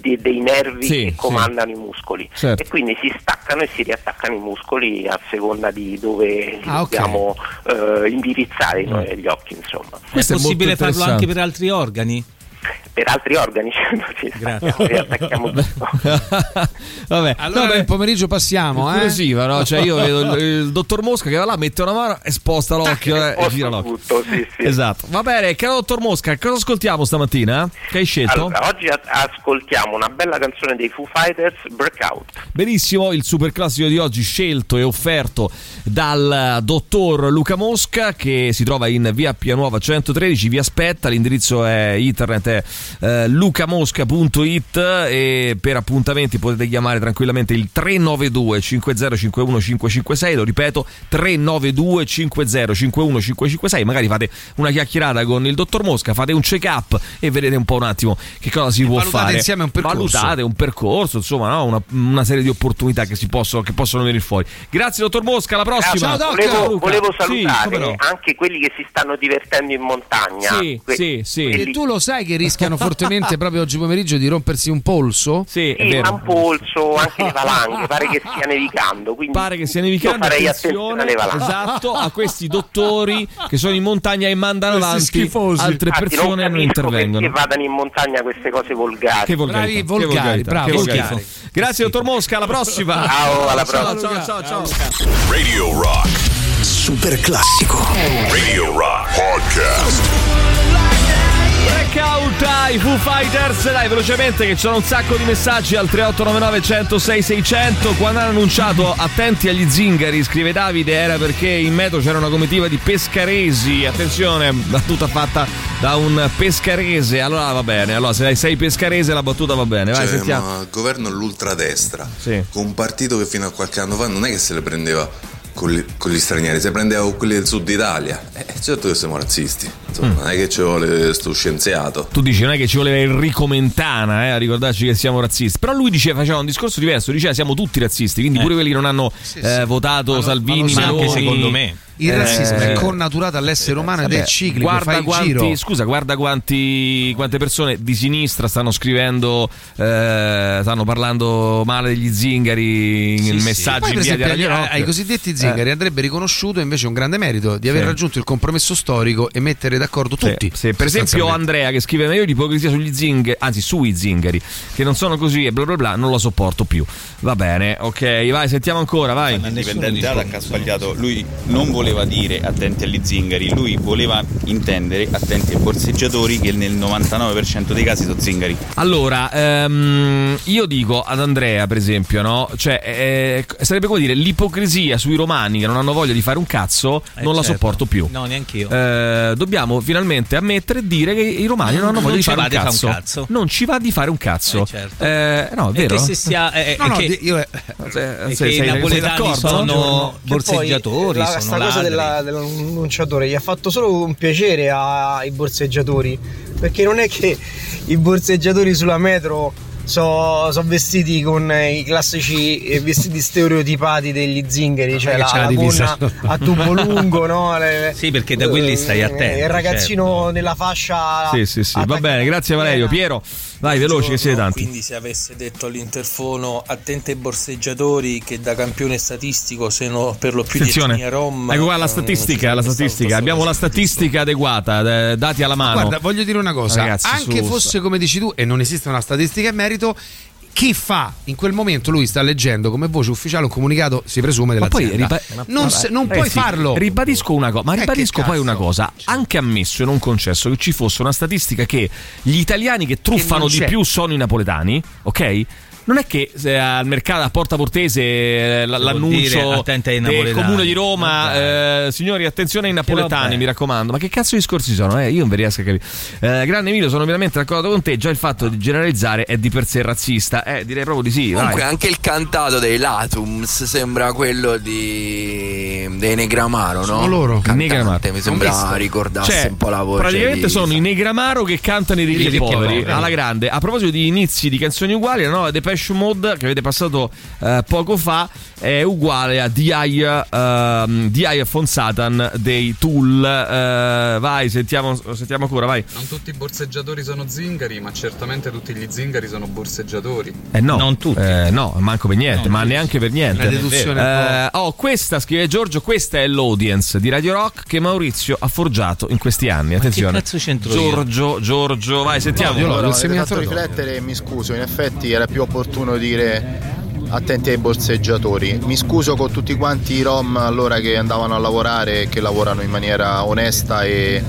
di- dei nervi <laughs> Sì, che sì. comandano i muscoli. Certo. E quindi si staccano e si riattaccano i muscoli a seconda di dove Ah, dobbiamo eh, indirizzare Mm. noi gli occhi, insomma. È possibile farlo anche per altri organi? Per altri organi <laughs> ci stacchiamo, riattacchiamo tutto. <laughs> Vabbè, Allora nel pomeriggio passiamo, eh? Inclusiva, no? Cioè io vedo il, <laughs> il dottor Mosca che va là, mette una mano e sposta l'occhio eh, e gira l'occhio. tutto, sì, sì. Esatto. Va bene, caro dottor Mosca, cosa ascoltiamo stamattina? Che hai scelto? Allora, oggi a- ascoltiamo una bella canzone dei Foo Fighters, Breakout. Benissimo, il super classico di oggi scelto e offerto dal dottor Luca Mosca che si trova in via Pianuova 113, vi aspetta, l'indirizzo è internet è eh, lucamosca.it e per appuntamenti potete chiamare tranquillamente il 392 5051 556, lo ripeto 392 5051 556, magari fate una chiacchierata con il dottor Mosca, fate un check up e vedete un po' un attimo che cosa si può valutate fare. insieme un percorso. Valutate un percorso, insomma, no? una, una serie di opportunità che, si possono, che possono venire fuori. Grazie, dottor Mosca. Alla prossima. Ah, volevo, Luca. volevo Sì, salutare come no. anche quelli che si stanno divertendo in montagna. Sì, Que- sì, sì. E tu lo sai che rischiano <laughs> fortemente proprio oggi pomeriggio di rompersi un polso? Sì, Sì, ma un polso, anche le valanghe, pare che stia nevicando. Quindi Pare che stia nevicando, farei attenzione, attenzione alle valanghe. esatto, a questi dottori che sono in montagna e mandano Questi avanti schifosi. altre Infatti, persone e non capisco intervengono. Perché vadano in montagna queste cose volgari. Che che volgari, volgarità, bravo, che volgari. Grazie, dottor Mosca. Alla prossima. <laughs> Ciao, alla Ciao, prossima. ciao, ciao, ciao. Radio Rock. Super classico. Radio Rock Podcast. Blackout ai Foo Fighters dai velocemente che c'erano un sacco di messaggi al 3899 106 600 quando hanno annunciato attenti agli zingari scrive Davide era perché in metro c'era una comitiva di pescaresi. Attenzione battuta fatta da un pescarese. Allora va bene allora se sei pescarese la battuta va bene. Vai Cioè, sentiamo. ma il governo è l'ultradestra, Sì. con un partito che fino a qualche anno fa non è che se le prendeva con gli, con gli stranieri, se prendeva con quelli del sud Italia. Eh, certo che siamo razzisti, insomma, Mm. non è che ci vuole sto scienziato. tu dici non è che ci voleva Enrico Mentana eh, a ricordarci che siamo razzisti però lui diceva faceva un discorso diverso diceva siamo tutti razzisti quindi pure quelli che non hanno eh, votato Salvini ma lo Meloni anche secondo me. Il Eh, razzismo è sì. connaturato all'essere umano ed è ciclico, guarda fai il quanti, giro. Scusa, guarda quanti, quante persone di sinistra stanno scrivendo, eh, stanno parlando male degli zingari in Sì, sì. messaggi Poi, per in via di esempio, Radio ai, cosiddetti zingari Eh. andrebbe riconosciuto invece un grande merito di aver Sì. raggiunto il compromesso storico e mettere d'accordo Sì, tutti. sì, per esempio. Andrea che scrive ma io l'ipocrisia sugli zingari anzi sui zingari che non sono così e bla bla bla non lo sopporto più va bene ok vai sentiamo ancora vai indipendenziale che ha sbagliato lui non voleva voleva dire attenti agli zingari, lui voleva intendere attenti ai borseggiatori che nel 99% dei casi sono zingari. Allora, ehm, io dico ad Andrea, per esempio, no? Cioè, eh, sarebbe come dire l'ipocrisia sui romani che non hanno voglia di fare un cazzo, Eh, non la certo. sopporto più. No, neanche io. Eh, dobbiamo finalmente ammettere e dire che i romani non hanno Non voglia di ci fare un di fare un cazzo. cazzo. Non ci va di fare un cazzo. Eh, certo. Eh, no, è E vero. che se sia eh, No, no, che- di- io, eh, e <laughs> che sei- i sei napoletani d'accordo? sono borseggiatori, la, sono ladri. della- dell'annunciatore gli ha fatto solo un piacere ai borseggiatori perché non è che i borseggiatori sulla metro sono vestiti con i classici eh, vestiti stereotipati degli zingari cioè che la, la la divisa. a tubo lungo no? <laughs> Le- Sì, perché da quelli stai eh, attento. il ragazzino certo. nella fascia Sì, sì, sì. Va bene, grazie Valerio. Piero, vai veloci che siete tanti. Quindi se avesse detto all'interfono attenti ai borseggiatori che da campione statistico sono per lo più di Attenzione. etnia rom. Ecco qua la statistica, la statistica. Abbiamo la statistica adeguata, eh, dati alla mano. Guarda, voglio dire una cosa, Ragazzi, anche su- fosse come dici tu e non esiste una statistica in merito, chi fa in quel momento lui sta leggendo come voce ufficiale un comunicato, si presume Ma poi dell'azienda. riba- non, se- non eh puoi farlo. Ribadisco una cosa, ma Eh, che ribadisco poi cazzo. una cosa, anche ammesso e non concesso che ci fosse una statistica che gli italiani che truffano non di più sono i napoletani, ok? Non è che al mercato a Porta Portese eh, dire, l'annuncio del comune di Roma, eh, signori attenzione ai napoletani, mi raccomando. Ma che cazzo di discorsi sono? Eh? Io non vi riesco a capire. Eh, grande Emilio, sono veramente d'accordo con te. Già il fatto di generalizzare è di per sé razzista. Eh, direi proprio di sì. Comunque vai. anche il cantato dei Latums sembra quello di dei Negramaro, no? Sono loro. Cantante, Negramaro. Mi sembra ricordasse Cioè, un po' la voce. Praticamente di- sono i Negramaro che cantano i ricchi, e poveri. alla grande. A proposito di inizi di canzoni uguali, la nuova Depeche Mode che avete passato eh, poco fa è uguale a D.I. ehm, D.I. von Satan dei Tool. Eh, vai, sentiamo, sentiamo ancora, vai. Non tutti i borseggiatori sono zingari, ma certamente tutti gli zingari sono borseggiatori. Eh no, Non tutti. Eh, no, manco per niente, ma neanche per niente. Una deduzione Eh, oh, questa, scrive Giorgio, questa è l'audience di Radio Rock che Maurizio ha forgiato in questi anni. Attenzione. cazzo c'entro io? Giorgio, Giorgio, vai, sentiamo. Allora, mi avete fatto riflettere e mi scuso, in effetti era più opportuno dire attenti ai borseggiatori. Mi scuso con tutti quanti i rom allora che andavano a lavorare e che lavorano in maniera onesta e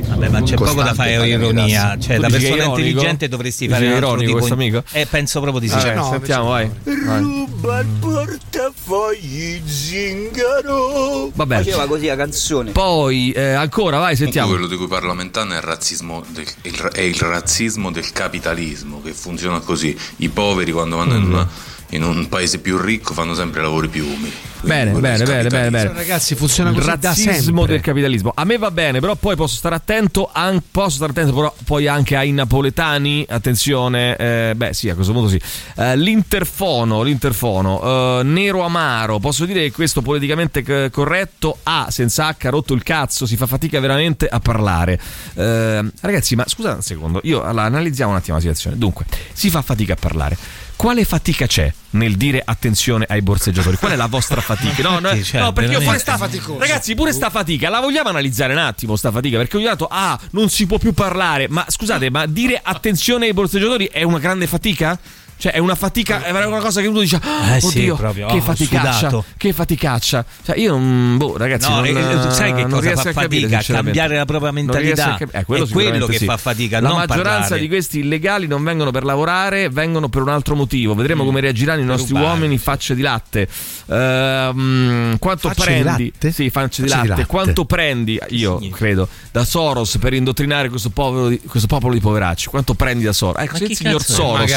Vabbè, ma c'è poco da fare ironia. Cioè, le da persona ironico? intelligente dovresti fare ironico questo di- amico? Eh, penso proprio di sì. Vabbè, No, sentiamo, vai. vai. Ruba il portafogli zingaro. Vabbè. Faceva così la canzone. Poi eh, ancora, vai, sentiamo. Quello di cui parla Mentana è il razzismo del, il- è il razzismo del capitalismo che funziona così. I poveri quando vanno Mm. in, una- in un paese più ricco fanno sempre lavori più umili. Bene, bene, bene, bene, bene. Ragazzi, funziona Il così da razzismo del capitalismo. A me va bene, però poi posso stare attento, an- posso stare attento però poi anche ai napoletani. Attenzione, eh, beh, sì, a questo punto sì. Eh, l'interfono, l'interfono, eh, nero amaro. Posso dire che questo politicamente c- corretto ha senza H rotto il cazzo, si fa fatica veramente a parlare. Eh, ragazzi, ma scusate un secondo, io allora, analizziamo un attimo la situazione. Dunque, si fa fatica a parlare. Quale fatica c'è nel dire attenzione ai borseggiatori? Qual è la vostra fatica? No, <laughs> no, cioè, no perché io pure sta Faticoso. Ragazzi, pure sta fatica, la vogliamo analizzare un attimo sta fatica, perché ogni tanto ah, non si può più parlare, ma scusate, ma dire attenzione ai borseggiatori è una grande fatica? Cioè, è una fatica, è una cosa che uno dice, ah, Eh sì, oddio, proprio, che oh, faticaccia, sudato. che faticaccia. Cioè, io non, boh, ragazzi, No, non, eh, sai che non cosa riesco fa a capire, fatica? Cambiare la propria mentalità. cap- eh, quello È quello che sì. fa fatica, La non maggioranza parlare. di questi illegali non vengono per lavorare, vengono per un altro motivo. Vedremo Mm. come reagiranno i nostri rubare. uomini facce di latte. Ehm, quanto Facce di prendi? latte? Sì, facce di Facce di latte. latte. Quanto prendi? Io credo da Soros per indottrinare questo, povero di- questo popolo di poveracci. Quanto prendi da Soros? Ecco, se il signor? Soros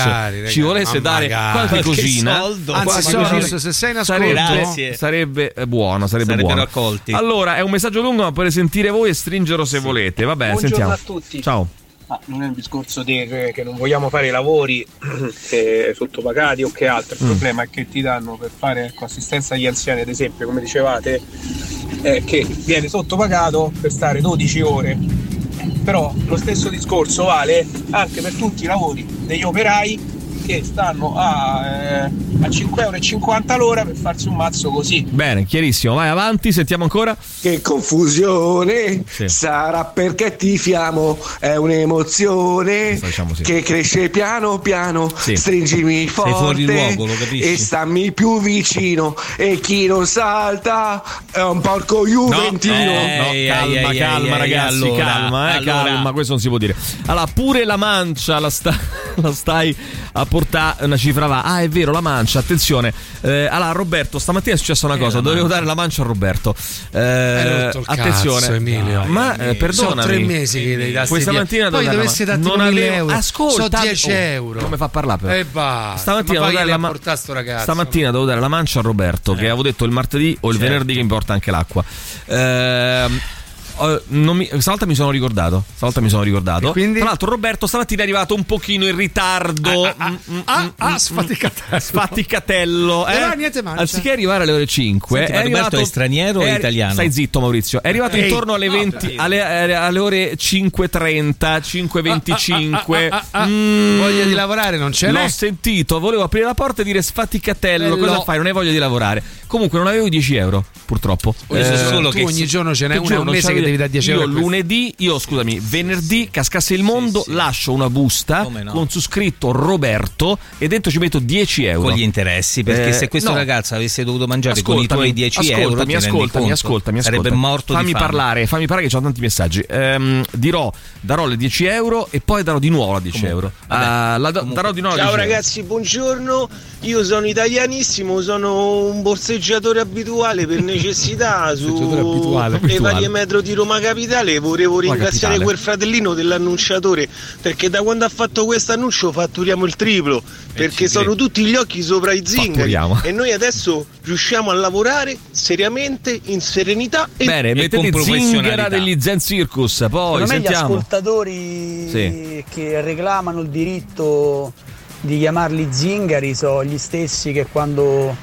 ci volesse dare qualche Qualche cosina, soldo. qualche Anzi, Soros, cosina, se sei in ascolto- sarebbe, eh, buono, sarebbe Sarebbero buono. accolti. Allora, è un messaggio lungo, ma potete sentire voi e stringerlo se volete. Va bene, Buongiorno sentiamo. a tutti. Ciao. Ah, non è un discorso di che, che non vogliamo fare i lavori <clears throat> eh, sottopagati o che altro, il Mm. problema è che ti danno per fare ecco, assistenza agli anziani, ad esempio, come dicevate, eh, che viene sottopagato per stare 12 ore. Però lo stesso discorso vale anche per tutti i lavori degli operai che stanno a, eh, a 5,50 euro l'ora per farsi un mazzo così. Bene, chiarissimo. Vai avanti, sentiamo ancora. Che confusione, sarà perché tifiamo, è un'emozione sì. che cresce piano piano, Sì. stringimi forte fuori luogo, e stammi più vicino e chi non salta è un porco juventino. No, Ehi, calma, ehi, ehi, calma, ehi, ragazzi, allora, calma, eh, allora. calma, questo non si può dire. Allora, pure la mancia la, sta- la stai a portare una cifra va. Ah, è vero, la mancia, attenzione. Eh, allora, Roberto, stamattina è successa una cosa, dovevo dare la mancia a Roberto. Eh, attenzione, cazzo, Emilio. Ma eh, perdonami. Sono tre mesi che devi darsi Questa mattina Poi dare dovessi darti non un mille avevo- euro. Ascolta, Sono 10 oh, euro. Come fa a parlare? però? E basta. Stamattina Ma devo dare la, a ma- portare sto ragazzo. stamattina devo dare la mancia a Roberto, che avevo detto il martedì o il Certo. venerdì che importa anche l'acqua. Ehm, eh, non mi, stavolta mi sono ricordato. Stavolta mi sono ricordato. Tra l'altro, Roberto stamattina è arrivato un pochino in ritardo. Mm, mm, Ah, mm, ah, mm, sfaticatello. Sfaticatello. Eh. niente mancia. Anziché arrivare alle ore 5, Senti, ma è Roberto arrivato. è straniero o è- italiano? Stai zitto, Maurizio. È arrivato Ehi, intorno alle, no, 20, alle, alle- alle ore 5.30, 5.25. Ah, ah, ah, Mm. Voglia di lavorare non ce L'ho n'è. sentito, volevo aprire la porta e dire sfaticatello. Bello. Cosa fai? Non hai voglia di lavorare. Comunque, non avevo i 10 euro, purtroppo. So solo che ogni giorno ce n'è una giuro, un mese che devi dare 10 io euro. questo. lunedì, io scusami, venerdì, cascasse il mondo, lascio una busta no? con su scritto Roberto e dentro ci metto 10 euro. Con gli interessi, perché Eh, se questo no. ragazzo avesse dovuto mangiare con i Ascoltami, tuoi 10 ascoltami, euro, rendi ascoltami, conto? ascoltami, sarebbe ascoltami. morto fammi di fame. parlare, fammi parlare che ho tanti messaggi. Ehm, dirò, darò le 10 euro e poi darò di nuovo la 10 euro. Ah, la- darò di nuovo Ciao 10 euro. ragazzi, buongiorno. Io sono italianissimo, sono un borseggiatore abituale per <laughs> necessità su le varie metro di Roma Capitale. Volevo ringraziare quel fratellino dell'annunciatore perché da quando ha fatto questo annuncio fatturiamo il triplo perché sono tutti gli occhi sopra i zingari Fatturiamo. e noi adesso riusciamo a lavorare seriamente in serenità e Bene, mettete zingara degli Zen Circus, poi Secondo me gli sentiamo. ascoltatori Sì. che reclamano il diritto di chiamarli zingari sono gli stessi che quando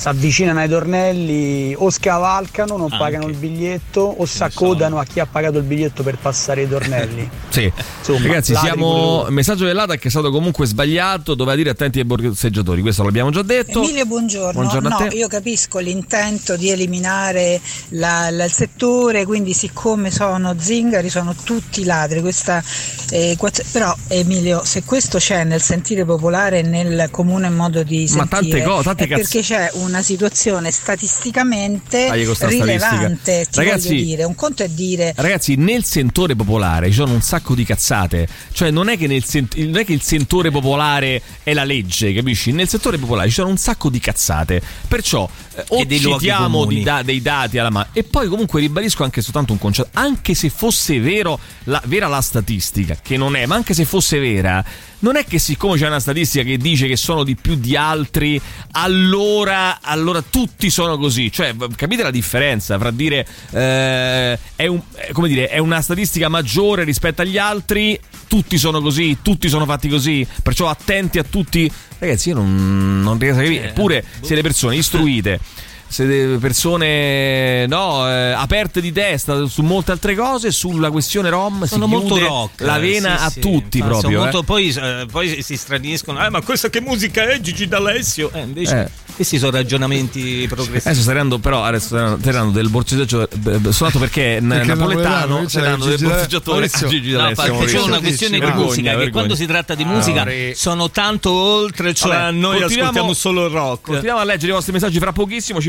si avvicinano ai tornelli o scavalcano, non pagano il biglietto o si accodano a chi ha pagato il biglietto per passare i tornelli. <laughs> Sì, Insomma, ragazzi, siamo. Il messaggio dell'ADA che è stato comunque sbagliato. Doveva dire attenti ai borseggiatori. Questo l'abbiamo già detto. Emilio, buongiorno. Buongiorno a no, te. io capisco l'intento di eliminare la- la- il settore, quindi siccome sono zingari sono tutti ladri. Questa, eh, quatt- però Emilio, se questo c'è nel sentire popolare e nel comune modo di Ma sentire, tante cose, tante cazz- perché c'è una situazione statisticamente sta rilevante. Ragazzi- voglio dire, un conto è dire Ragazzi, nel sentore popolare ci sono un sacco di cazzate. Cioè, non è che, nel sent- non è che il sentore popolare è la legge, capisci? Nel settore popolare ci sono un sacco di cazzate. Perciò, eh, o citiamo da- dei dati alla mano. E poi, comunque, ribadisco anche soltanto un concetto. Anche se fosse vero la, vera la statistica, che non è, ma anche se fosse vera. Non è che siccome c'è una statistica che dice che sono di più di altri, allora, allora tutti sono così. Cioè, capite la differenza fra dire eh, è, un- come dire, è una statistica maggiore rispetto agli altri, tutti sono così, tutti sono fatti così, perciò attenti a tutti. Ragazzi, io non, non riesco a capire. Eppure siete persone istruite. <laughs> Siete persone no, eh, aperte di testa su molte altre cose, sulla questione Rom Sono si molto chiude rock. la vena sì, a sì. tutti Ma sono proprio. eh. molto- poi, eh, poi si straniscono. Eh, ma questa che musica è Gigi D'Alessio? Eh, invece Eh. questi sono ragionamenti progressivi. Adesso stai dando, però, adesso stai dando- del borseggiaggio eh, suonato perché, Perché napoletano stai dando del borseggiatore a. Gigi No, D'Alessio. perché c'è una questione di Vergogna, musica che quando si tratta di musica Allora, sono tanto oltre, cioè Vabbè, noi ascoltiamo solo il rock. Continuiamo a leggere i vostri messaggi fra pochissimo, ci